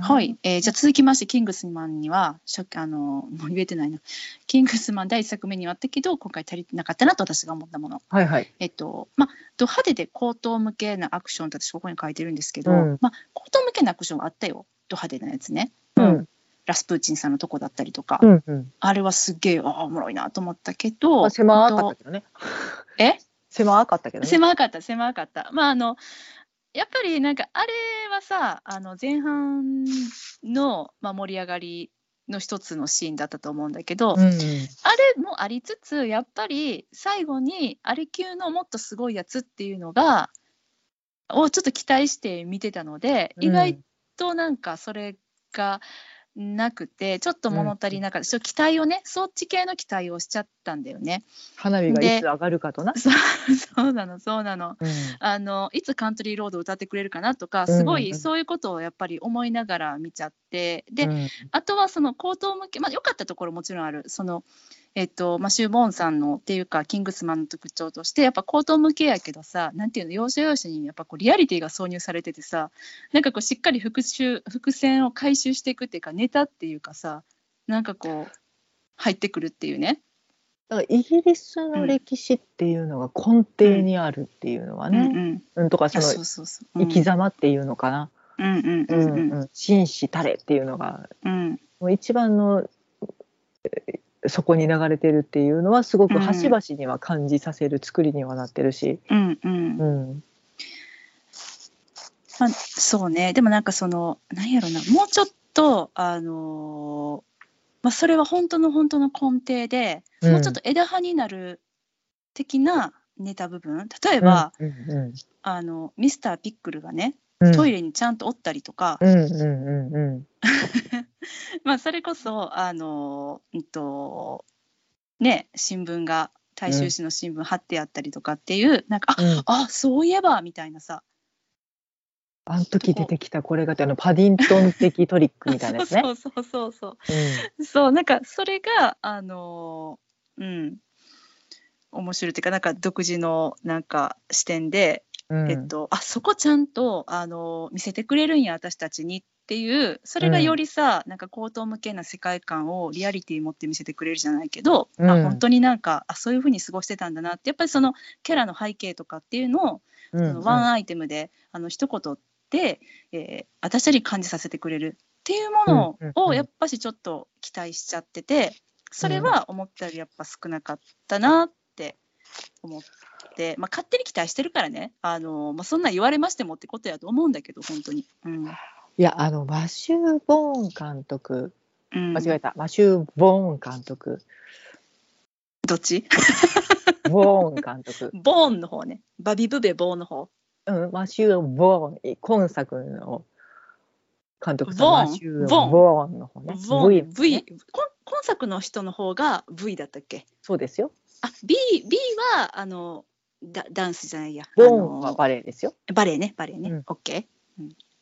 はい、えーじゃあ続きまして、キングスマンには、あのもう言えてないな、キングスマン第一作目にはあったけど、今回足りてなかったなと私が思ったもの。はいはい。えっと、まあ、ド派手で高等向けなアクションって私ここに書いてるんですけど、うんまあ、高等向けなアクションはあったよ、ド派手なやつね。うんラスプーチンさんのとこだったりとか、うんうん。あれはすっげえ、ああ、おもろいなと思ったけど、まあ、狭かったけどね。え？[laughs] 狭かったけどね。狭かった狭かったまああのやっぱりなんかあれはさあの前半の、まあ、盛り上がりの一つのシーンだったと思うんだけど、うん。うん。あれもありつつやっぱり最後にあれ級のもっとすごいやつっていうのがをちょっと期待して見てたので意外となんかそれがなくてちょっと物足りなかった、ちょっと期待をねそっち系の期待をしちゃったんだよね。花火がいつ上がるかとな。そうそうなのそうなの。うんあのいつカントリーロードを歌ってくれるかなとかうんすごいそういうことをやっぱり思いながら見ちゃってで、うんあとはその口頭向けまあ良かったところもちろんあるそのえっとまあ、シューボーンさんのっていうかキングスマンの特徴としてやっぱ口頭向けやけどさなんていうの要所要所にやっぱこうリアリティが挿入されててさなんかこうしっかり復習伏線を回収していくっていうかネタっていうかさなんかこう入ってくるっていうね。だからイギリスの歴史っていうのが根底にあるっていうのはうんうね、ん、うんとかその。生き様っていうのかな、紳士たれっていうのがうん。もう一番のえーそこに流れてるっていうのはすごくうん。端々には感じさせる作りにはなってるし、うんうん。うん。まあ、そうね。でもなんかそのなんやろな。もうちょっとあのーまあ、それは本当の本当の根底で、うん。もうちょっと枝葉になる的なネタ部分。例えば、うんうんあのミスターピックルがねうん、トイレにちゃんとおったりとか、うんうんうんうん [laughs] まあ、それこそあのーうんとね新聞が大衆紙の新聞貼ってあったりとかっていう、なんかあ、うん。あそういえばみたいなさあの時出てきたこれがってあのパディントン的トリックみたいなやつね。そうそうそうそうそう。なんかそれがあのーうん。面白いっていうかなんか独自のなんか視点で、うん。えっとあそこちゃんとあのー見せてくれるんや私たちにっていうそれがよりさ、なんか口頭向けな世界観をリアリティ持って見せてくれるじゃないけど、うん。あ本当になんかあそういうふうに過ごしてたんだなってやっぱりそのキャラの背景とかっていうのをうん。そのワンアイテムで、あの一言で、えー私たちに感じさせてくれるっていうものをやっぱしちょっと期待しちゃっててそれは思ったよりやっぱ少なかったなって思って、まあ、勝手に期待してるからね。あの、まあ、そんなん言われましてもってことやと思うんだけど本当に。うん。いやあのマシュー・ボーン監督。うん、間違えた、マシュー・ボーン監督。どっち？[laughs] ボーン監督。ボーンの方ね。バビブベボーンの方うんマシュー・ボーン今作の監督さんマシュー・ボーン。の方ね。V ね V 今今作の人の方が V だったっけ？そうですよ。あ B, B はあのダダンスじゃないや。ボーあンはのバレエですよ、バレエねバレエね、うん。オッケ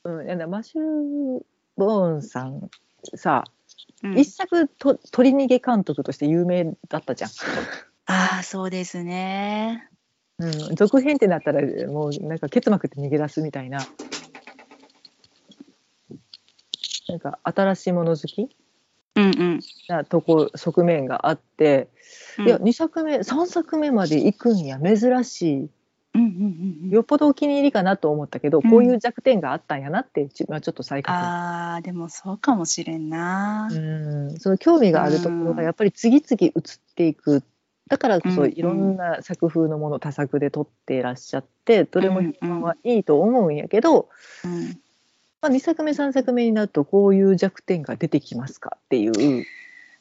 うん、だからマシュー・ボーンさんさ、ー、うん。一作と鳥逃げ監督として有名だったじゃん、[laughs] ああそうですねうん、続編ってなったらもうなんか結膜って逃げ出すみたいな。なんか新しいもの好き？うんうん、なとこ側面があって、うん、いや2作目3作目まで行くんや。珍しい。うんうんうんうん。よっぽどお気に入りかなと思ったけど、うん。こういう弱点があったんやなってち,、まあ、ちょっと再確認。あーでもそうかもしれんな、うん。その興味があるところがやっぱり次々移っていくだからこそうん。いろんな作風のもの多作で撮っていらっしゃってどれも評判はいいと思うんやけど、うん、まあ、2作目3作目になるとこういう弱点が出てきますかっていう。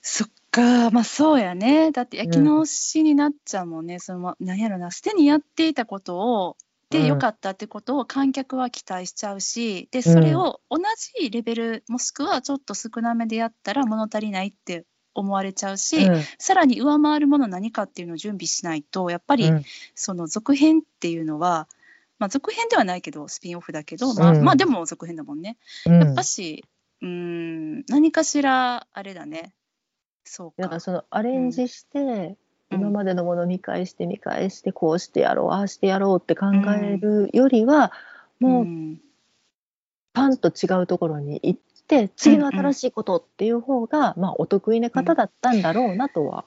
そっか。まあそうやね。だって焼き直しになっちゃうもんね、そのなんやろな。捨てにやっていたことをで良かったってことを観客は期待しちゃうしでそれを同じレベルもしくはちょっと少なめでやったら物足りないって思われちゃうし、うん。さらに上回るもの何かっていうのを準備しないとやっぱりうん。その続編っていうのは、まあ、続編ではないけどスピンオフだけど、まあうん。まあでも続編だもんね。うん。やっぱしうーん何かしらあれだね。そうか。だからそのアレンジして、うん。今までのものを見返して見返してこうしてやろうああしてやろうって考えるよりは、もううん。パンと違うところに行って次の新しいことっていう方が、まあ、お得意な方だったんだろうなとは、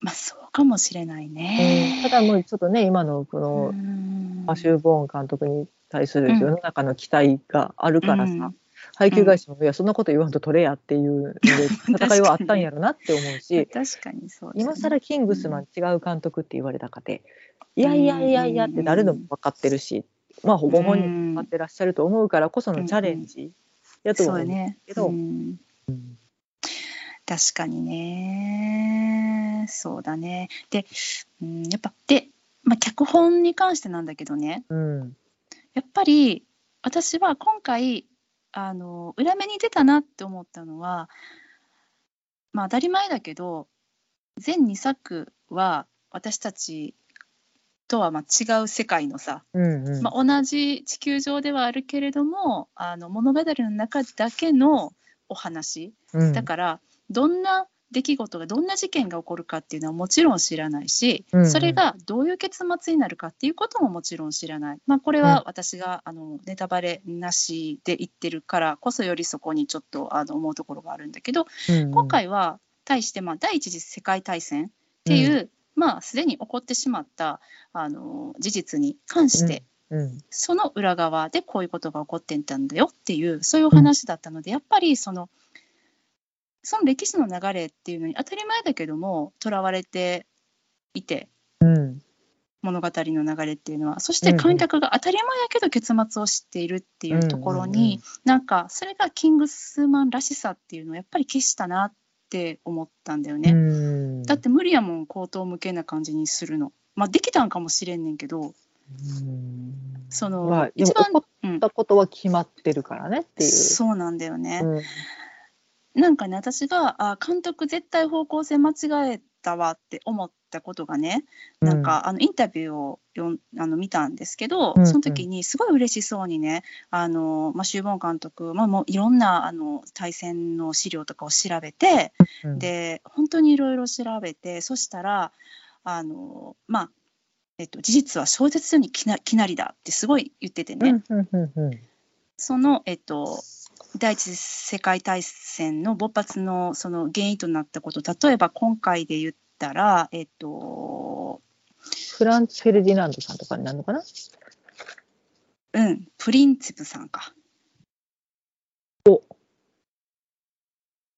まあそうかもしれないうん。ね。ただもうちょっとね今のこのうん。マシュー・ボーン監督に対するうん世の中の期待があるからさ、うん。配給会社も、いやそんなこと言わんと取れやっていう戦いはあったんやろなって思うし [laughs] 確かにそうね。今更キングスマン違う監督って言われたかて、いやいやいやいやって誰でも分かってるし、まあほぼ本人も分かってらっしゃると思うからこそのチャレンジやう思うん。けど、うんうん確かにね。そうだね。で、うん、やっぱで、まあ、脚本に関してなんだけどねうんやっぱり私は今回あの裏目に出たなって思ったのはまあ当たり前だけど全2作は私たちとはまあ違う世界のさ、うんうん。まあ、同じ地球上ではあるけれどもあの物語の中だけのお話。うん。だからどんな出来事がどんな事件が起こるかっていうのはもちろん知らないし、うんうん。それがどういう結末になるかっていうことももちろん知らない、まあ、これは私があのネタバレなしで言ってるからこそよりそこにちょっとあの思うところがあるんだけどうん今回は対してまあ第一次世界大戦っていう、まあすでに起こってしまったあの事実に関して、うんその裏側でこういうことが起こってたんだよっていうそういうお話だったので、やっぱりそのその歴史の流れっていうのに当たり前だけどもとらわれていてうん。物語の流れっていうのは。そして観客が当たり前やけど結末を知っているっていうところに、なんかそれがキングスマンらしさっていうのをやっぱり消したなって思ったんだよね。うんだって無理やもん口頭無形な感じにするの。まあできたんかもしれんねんけど、うんその、まあ、一番起こうんったことは決まってるからねっていう。そうなんだよね。うんなんかね私があ監督絶対方向性間違えたわって思ったことがねなんか、あのインタビューをあの見たんですけど、その時にすごい嬉しそうにねあの、まあ、シューボン監督、まあ、もういろんなあの対戦の資料とかを調べて、うん、で本当にいろいろ調べてそしたらあのまあえっと、事実は小説にきなきなりだってすごい言っててね、その、えっと、第一次世界大戦の勃発のその原因となったこと例えば今回で言ったら、えっとフランツ・フェルディナンドさんとかになるのかな？うん、プリンツィプさんか。お。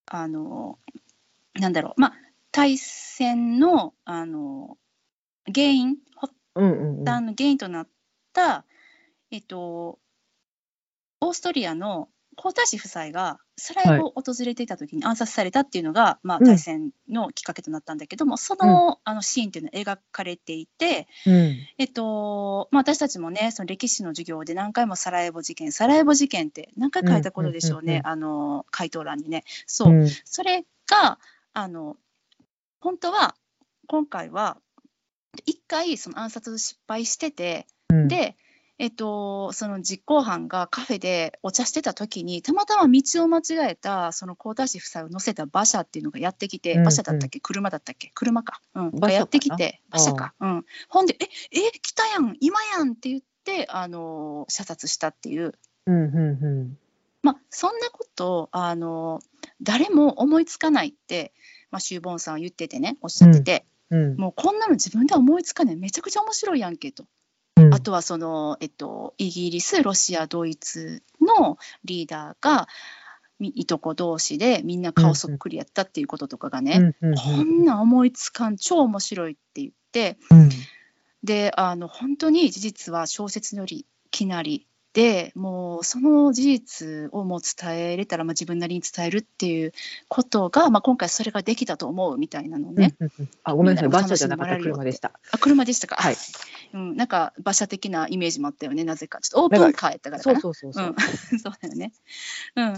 あのなんだろう。まあ大戦のあの原因発うんうんうん。端の原因となった、えっとオーストリアの皇太子夫妻がサラエボを訪れていた時に暗殺されたっていうのが、まあ、うん。大戦のきっかけとなったんだけども、その,、あのシーンっていうのは描かれていて、うん。えっとまあ、私たちもねその歴史の授業で何回もサラエボ事件サラエボ事件って何回書いたことでしょうね、うんうんうんうん。あの回答欄にね。そう、う。ん。それがあの本当は今回は一回その暗殺失敗してて、うん。で、えっと、その実行犯がカフェでお茶してた時にたまたま道を間違えたその皇太子夫妻を乗せた馬車っていうのがやってきて、うんうん馬車だったっけ？車だったっけ？車か、うん、がやってきて馬車か、うん、ほんで「ええ来たやん今やん」って言ってあの射殺したっていう。うんうんうん。まあ、そんなことあの誰も思いつかないって、まあ、シューボンさんは言っててねおっしゃってて、うん。もうこんなの自分では思いつかない。めちゃくちゃ面白いやんけと。うん。あとはその、えっと、イギリスロシアドイツのリーダーがみいとこ同士でみんな顔そっくりやったっていうこととかがね、うんうんこんなん思いつかん超面白いって言ってうん。であの本当に事実は小説よりきなりでもうその事実をもう伝えれたら、まあ、自分なりに伝えるっていうことが、まあ、今回それができたと思うみたいなのをね、うんうんうん。あごめんなさい。馬車じゃなかった。車でした。あ車でしたか、はい。うん、なんか馬車的なイメージもあったよねなぜか。ちょっとオープンカーやったからかそうなそうそうそう。うん、[laughs] そうだよね。うん。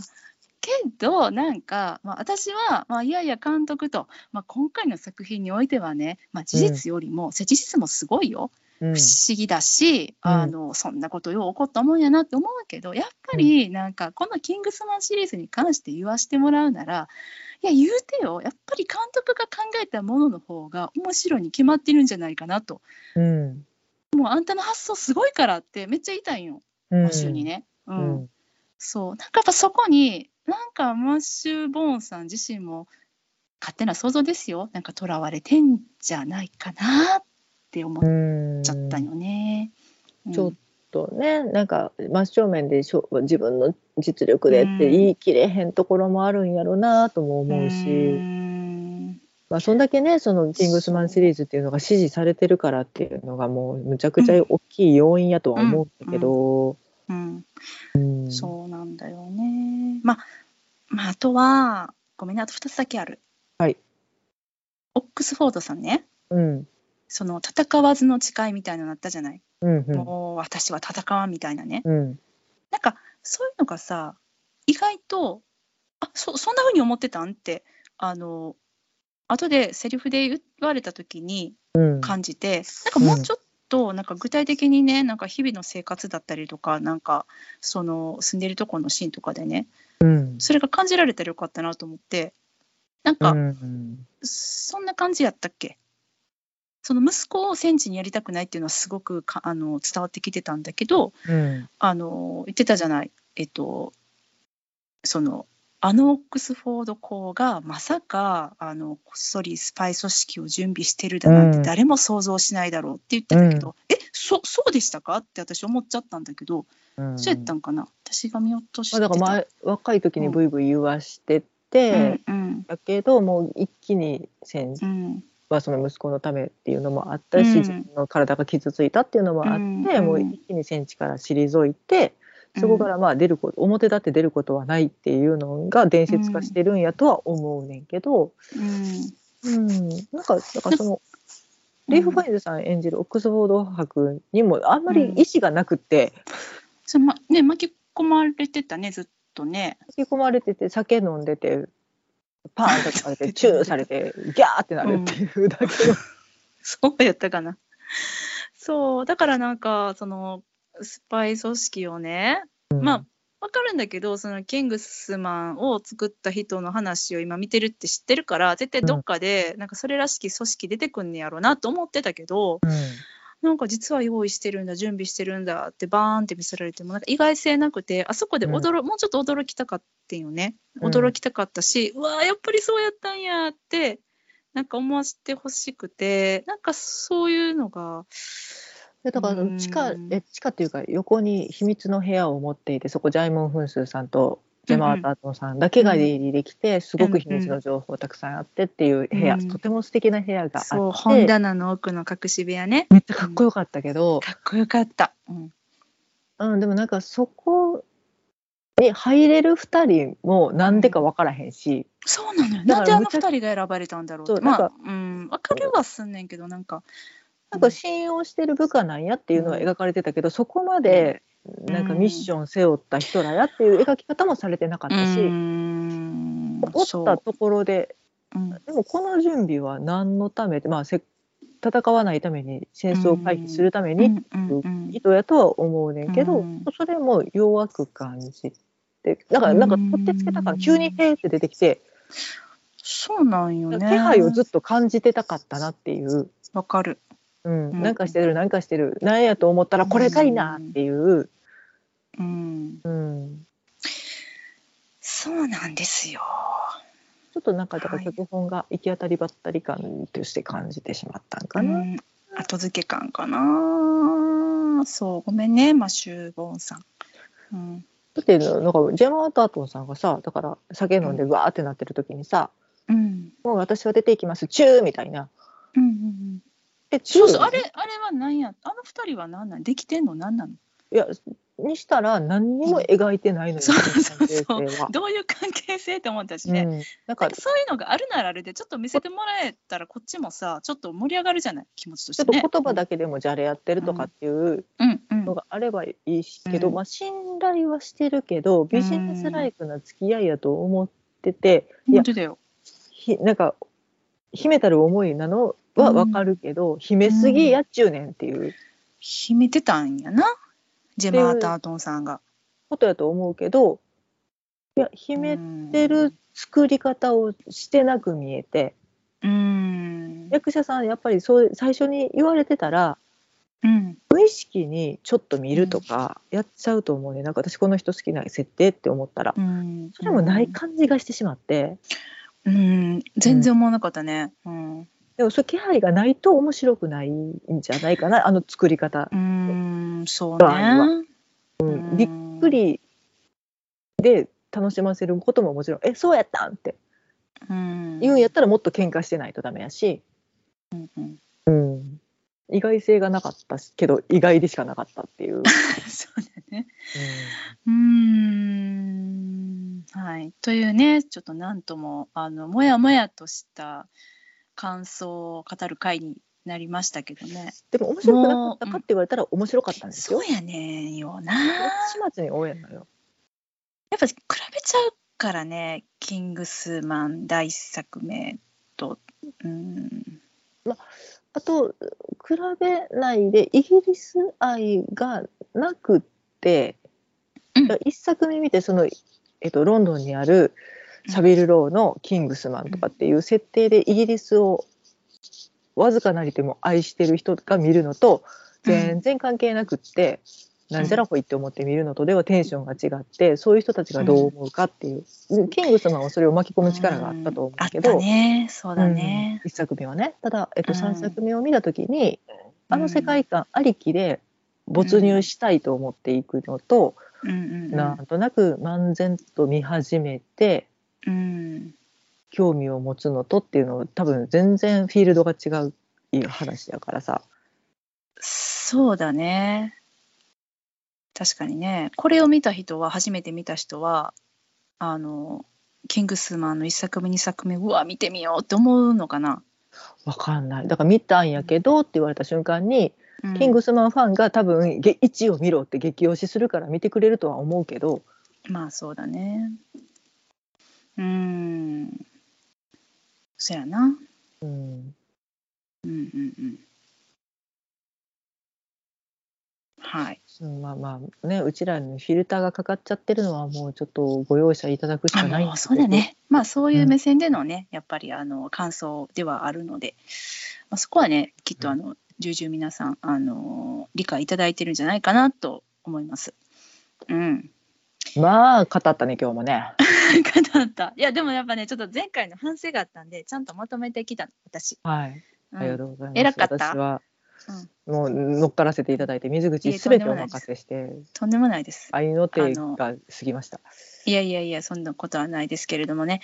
けどなんか、まあ、私は、まあ、いやいや監督と、まあ、今回の作品においてはね、まあ、事実よりも、事実もすごいよ。うん不思議だし、うん。あのそんなことよう起こったもんやなって思うけどやっぱりなんかこの「キングスマン」シリーズに関して言わしてもらうならいや言うてよ。やっぱり監督が考えたものの方が面白いに決まってるんじゃないかなと。うん。もうあんたの発想すごいからってめっちゃ言いたいんよ。うん。マッシュにね。ううん。んそう。なんかやっぱそこになんかマッシュ・ボーンさん自身も勝手な想像ですよ。なんか囚われてんじゃないかなって思っうん。ちゃったよね。うん。ちょっとねなんか真正面でしょ自分の実力でって言い切れへんところもあるんやろうなとも思うし、うん。まあ、そんだけねその「キングスマン」シリーズっていうのが支持されてるからっていうのがもうむちゃくちゃ大きい要因やとは思うんだけど、うん、うん。そうなんだよね。まあ、まあ、あとはごめんねあと2つだけある。はい。オックスフォードさんね。うんその戦わずの誓いみたいなのあったじゃない、うんうん。もう私は戦わんみたいなね。うん。なんかそういうのがさ意外とあそそんな風に思ってたん？ってあの後でセリフで言われた時にうん。感じて、なんかもうちょっとなんか具体的にねなんか日々の生活だったりとかなんかその住んでるところのシーンとかでねうん。それが感じられたらよかったなと思ってなんか、うん。そんな感じやったっけ？その息子を戦地にやりたくないっていうのはすごくかあの伝わってきてたんだけどうん。あの言ってたじゃない。えっとそのあのオックスフォード校がまさかあのこっそりスパイ組織を準備してるだなんてうん。誰も想像しないだろうって言ってたけど、えそそうでしたかって私思っちゃったんだけど、うん。そうやったんかな？私が見落としてた。まあ、だから前若い時にブイブイ言わしてうて、ん。うん。だけどもう一気に戦うんはその息子のためっていうのもあったし、うん。自分の体が傷ついたっていうのもあって、うん。もう一気に戦地から退いて、そこからまあ出ること表立って出ることはないっていうのが伝説化してるんやとは思うねんけど、うん。うん。なんかだからその。レイフ・ファインズさん演じるオックスフォード博にもあんまり意思がなくって、そのまね巻き込まれてたねずっとね。引き込まれてて酒飲んでてパーンとかれて [laughs] チューされてギャーってなるっていうだけの、[laughs] そうやったかな。そうだからなんかそのスパイ組織をね、まあわかるんだけどそのキングスマンを作った人の話を今見てるって知ってるから絶対どっかでなんかそれらしき組織出てくんねやろうなと思ってたけどうんなんか実は用意してるんだ準備してるんだってバーンって見せられてもなんか意外性なくてあそこで驚、もうちょっと驚きたかったよね。うん。驚きたかったし、うわーやっぱりそうやったんやってなんか思わせてほしくてなんかそういうのがでだからうん。地下え地下っていうか横に秘密の部屋を持っていてそこジャイモン・フンスーさんとジェマータートンさんだけが出入りできて、すごく秘密の情報たくさんあってっていう部屋、うんとても素敵な部屋がそうあって。本棚の奥の隠し部屋ね。めっちゃかっこよかったけど、かっこよかった、うん、うん、でもなんかそこに入れる2人もなんでか分からへんし、そうなのよ。なんであのむちゃ二人が選ばれたんだろうって。まあうん。分かるはすんねんけどなんか。なんか信用してる部下なんやっていうのは描かれてたけど、そこまでなんかミッション背負った人らやっていう描き方もされてなかったし、うん。おったところでう。ん。でもこの準備は何のためで、まあ、せ戦わないために戦争を回避するためにうん。う意図やとは思うねんけど、うん。それも弱く感じてだからなんか取ってつけたから急にへーって出てきて、そうなんよね。気配をずっと感じてたかったなっていう、わかるうん。うん。なんかしてるなんかしてる。なんやと思ったらこれかいなっていう、うん。うん、そうなんですよ。ちょっとなんかだからはい。脚本が行き当たりばったり感として感じてしまったんかな。うん。後付け感かな。そう。ごめんねマシュー・ボーンさん、うん、だってなんかジェマー・タートンさんがさだから酒飲んでわーってなってる時にさうん「もう私は出ていきますチュー」みたいな。うんうんうんでチューそうそうあれあれは何や？あの二人は何なんできてんの？何なのいやにしたら何にも描いてないのよ、そうそそう。そう。どういう関係性って思ったしね、うん、なんなかそういうのがあるならあれでちょっと見せてもらえたらこっちもさちょっと盛り上がるじゃない？気持ちとしちょってね。と言葉だけでもじゃれやってるとかっていうのがあればいいしけど、うん。まあ信頼はしてるけどビジネスライクな付き合いやと思ってて、いや本当だよ。ひなんか秘めたる思いなのはわかるけど、秘めすぎやっちゅうねんっていう秘めてたんやなジェマー・タートンさんが。ことやと思うけどいや秘めてる作り方をしてなく見えて。うん。役者さんやっぱりそう最初に言われてたらうん。無意識にちょっと見るとかやっちゃうと思うねなんか私この人好きな設定って思ったらうん。それもない感じがしてしまってうん。全然思わなかったね。うん。でもそういう気配がないと面白くないんじゃないかなあの作り方うん。そうね。うんびっくりで楽しませることももちろん「えそうやったん?」ってうん。言うんやったらもっと喧嘩してないとダメやし、うんうん。うん、意外性がなかったしけど意外でしかなかったっていう。[laughs] そうだね。うーんはい、というねちょっとなんともあのもやもやとした感想を語る回になりましたけどね。でも面白くなかったかって言われたら面白かったんですよ。そう。やねんよな。始末に応援のよ。やっぱ比べちゃうからね「キングスマン」第一作目と。うん。あと比べないでイギリス愛がなくって、うん。一作目見てその、えっと、ロンドンにあるサビル・ローの「キングスマン」とかっていう設定でイギリスをわずかなりでも愛してる人が見るのと全然関係なくって、なんじゃらほいって思って見るのとではテンションが違ってそういう人たちがどう思うかっていう、キングスマンはそれを巻き込む力があったと思うけど。たね。そうだね、うん、1作目はね。ただ、えっと、うん。3作目を見た時に、あの世界観ありきで没入したいと思っていくのと、うんうんうんなんとなく漫然と見始めてうん興味を持つのとっていうのを多分全然フィールドが違う話だからさ。そうだね。確かにね。これを見た人は、初めて見た人は、あの、キングスマンの1作目、2作目、うわ、見てみようって思うのかな。わかんないだから見たんやけどって言われた瞬間に、うんキングスマンファンが多分げ1を見ろって激推しするから見てくれるとは思うけどまあ、そうだね。うーん。そやな。うんうんうんうん。はい。うんまあまあねうちらにフィルターがかかっちゃってるのはもうちょっとご容赦いただくしあかないんですけどそうだね。まあそういう目線でのね、やっぱりあの感想ではあるので、まあ、そこはね、きっとあの、重々皆さん、あの理解いただいてるんじゃないかなと思います。うん。まあ語ったね今日もね。[laughs] 語った。いや、でもやっぱね、ちょっと前回の反省があったんで、ちゃんとまとめてきたの、私。はい。うんありがとうございます。偉かった私は、もう乗っからせていただいて水い口えすべてお任せしてとんでもないです。愛の手が過ぎました。いやいやいや、そんなことはないですけれどもね。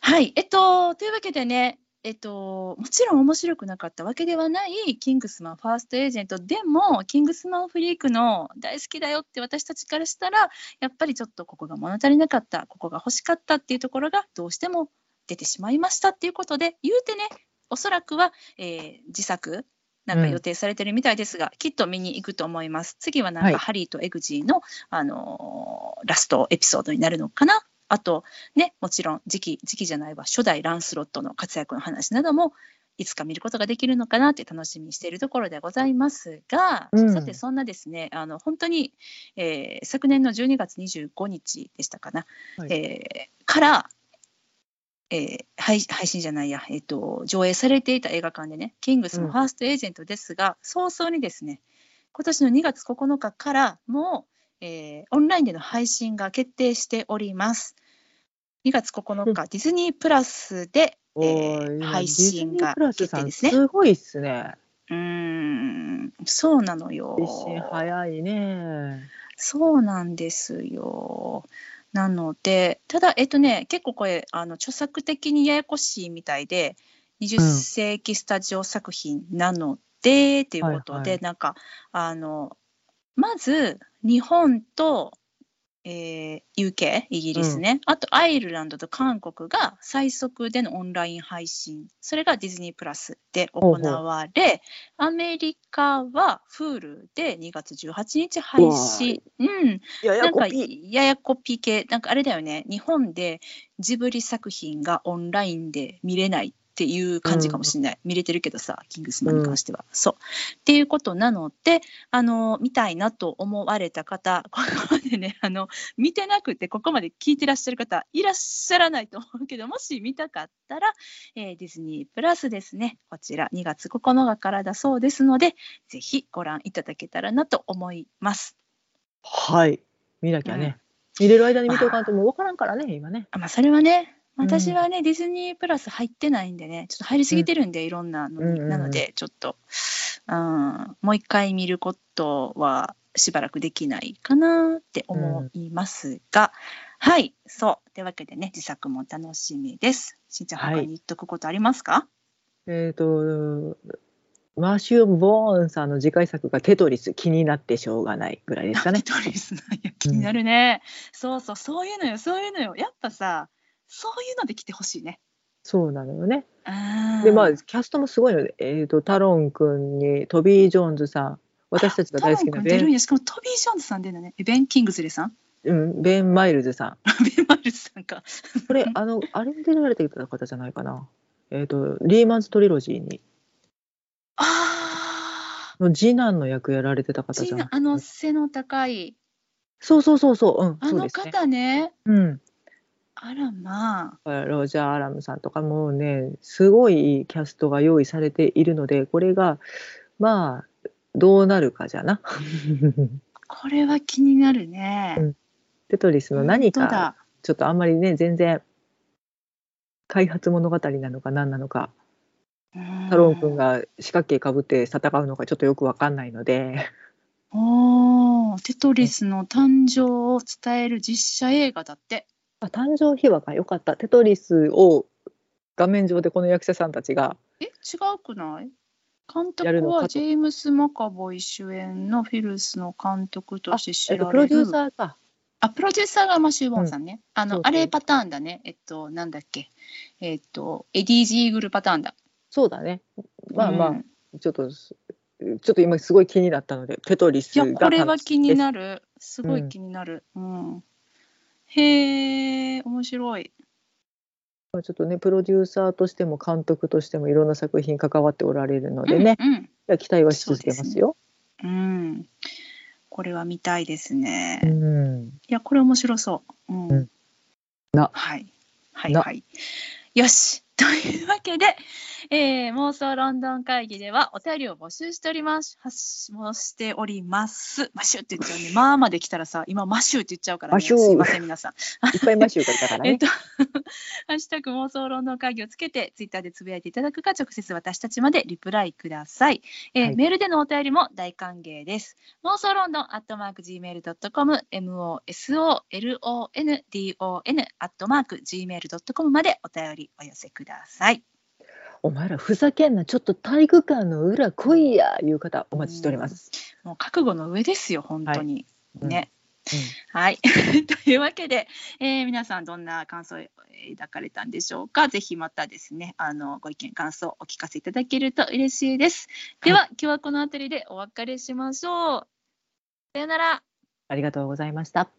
はい、えっと、というわけでね、えっと、もちろん面白くなかったわけではないキングスマンファーストエージェントでもキングスマンフリークの大好きだよって私たちからしたらやっぱりちょっとここが物足りなかったここが欲しかったっていうところがどうしても出てしまいましたっていうことで言うてねおそらくは、えー自作なんか予定されてるみたいですが、きっと見に行くと思います。次はなんか、はいハリーとエグジーの、あのーラストエピソードになるのかな。あと、ね、もちろん次期、次期じゃないわ、初代ランスロットの活躍の話なども、いつか見ることができるのかなって楽しみにしているところでございますが、うん。さて、そんなですね、あの本当に、えー昨年の12月25日でしたかな、はい。えーから、えー配配信じゃないや、えっと上映されていた映画館でね、キングスのうん。ファーストエージェントですが、早々にですね、今年の2月9日からもう、えーオンラインでの配信が決定しております。2月9日、ディズニープラスで、おえーー配信が決定ですね。すごいっすね。うーん、そうなのよ。配信早いね。そうなんですよ。なので、ただ、えっとね、結構これ、あの著作的にややこしいみたいで、20世紀スタジオ作品なので、っていうことで、はいはいなんか、あの、まず、日本と、えー UK イギリスね、あとアイルランドと韓国が最速でのオンライン配信。それがディズニープラスで行われアメリカは Hulu で2月18日配信。うん。やなんかややこぴ系。なんかあれだよね。日本でジブリ作品がオンラインで見れないっていう感じかもしれない、見れてるけどさキングスマンに関しては、そうっていうことなのであの見たいなと思われた方 [laughs] ここまでねあの見てなくてここまで聞いてらっしゃる方いらっしゃらないと思うけどもし見たかったら、えーディズニープラスですねこちら2月9日からだそうですのでぜひご覧いただけたらなと思います。はい。見なきゃね。見れる間に見とかんともう分からんからね、今ね。あまあ、それはね、うん私はね、ディズニープラス入ってないんでね、ちょっと入りすぎてるんで、いろんなのに、うん。うんうんなので、ちょっと、うん、もう一回見ることはしばらくできないかなって思いますが、はい、そう。というわけでね、自作も楽しみです。しんちゃん、はい。他に言っとくことありますか、えっ、と、マシュー・ボーンさんの次回作がテトリス気になってしょうがないぐらいですかね。テ。トリスなんや。気になるね、そうそう、そういうのよ、そういうのよ。やっぱさ、そういうので来てほしいね。そうなのよね。うんで、まあ、キャストもすごいので、えっ、と、タロン君にトビー・ジョーンズさん、私たちが大好きなベン出るんやしかもトビー・ジョーンズさん出るのね。えベン・キングズレーさん？うん、ベン・マイルズさん。ベン・マイルズさんか。これ、[laughs] あの、あれに出られてた方じゃないかな。えっ、と、リーマンズ・トリロジーに、あの次男の役やられてたあ、方じゃないあの背の高い、そうそうそうそう、うん、あのそうですね。方ね。うん。あらまあ。ロジャー・アラムさんとかもうねすごいキャストが用意されているのでこれがまあどうなるかじゃな。[laughs] これは気になるね。うんテトリスの何かちょっとあんまりね全然開発物語なのか何なのかうんタロン君が四角形かぶって戦うのかちょっとよくわかんないのでおーテトリスの誕生を伝える実写映画だって。あ誕生秘話が良かったテトリスを画面上でこの役者さんたちがえ違うくない？監督はジェームス・マカボイ主演のフィルスの監督として知えっとられる。プロデューサーかあ、プロデューサーがマシュー・ボーンさんね。あの、そうそうあれパターンだね。えっと、なんだっけ？えっと、エディ・ジーグルパターンだ。そうだねまあまあ、うんちょっとすちょっと今すごい気になったのでテトリスいや、がこれは気にるなる。すごい気になる。うん。へえ、面白い。ちょっとねプロデューサーとしても監督としてもいろんな作品関わっておられるのでね、うん、うんいや期待はし続けますよ。うん。これは見たいですね。いうんや、これ面白そう。うん。うんなはい。はいなはい。よし。[laughs] というわけで、えー妄想ロンドン会議ではお便りを募集しております。発信もしております。マシューって言っちゃうね。まあまで来たらさ、今マシューって言っちゃうからね。すいません、皆さん。いっぱいマシューがいたから [laughs] えっね。と、[laughs] ハッシュタグ妄想ロンドン会議をつけて、ツイッターでつぶやいていただくか、直接私たちまでリプライください。えーはいメールでのお便りも大歓迎です。妄想ロンドンアットマーク Gmail.com、MOSOLONDON アットマーク Gmail.com までお便りお寄せください。お前らふざけんなちょっと体育館の裏来いやいう方お待ちしております。もう覚悟の上ですよ、本当に。うんね。はい。[laughs] というわけで、えー皆さんどんな感想を抱かれたんでしょうか？ぜひまたですね、あのご意見感想お聞かせいただけると嬉しいです。では、今日はこの辺りでお別れしましょう。さよなら。ありがとうございました。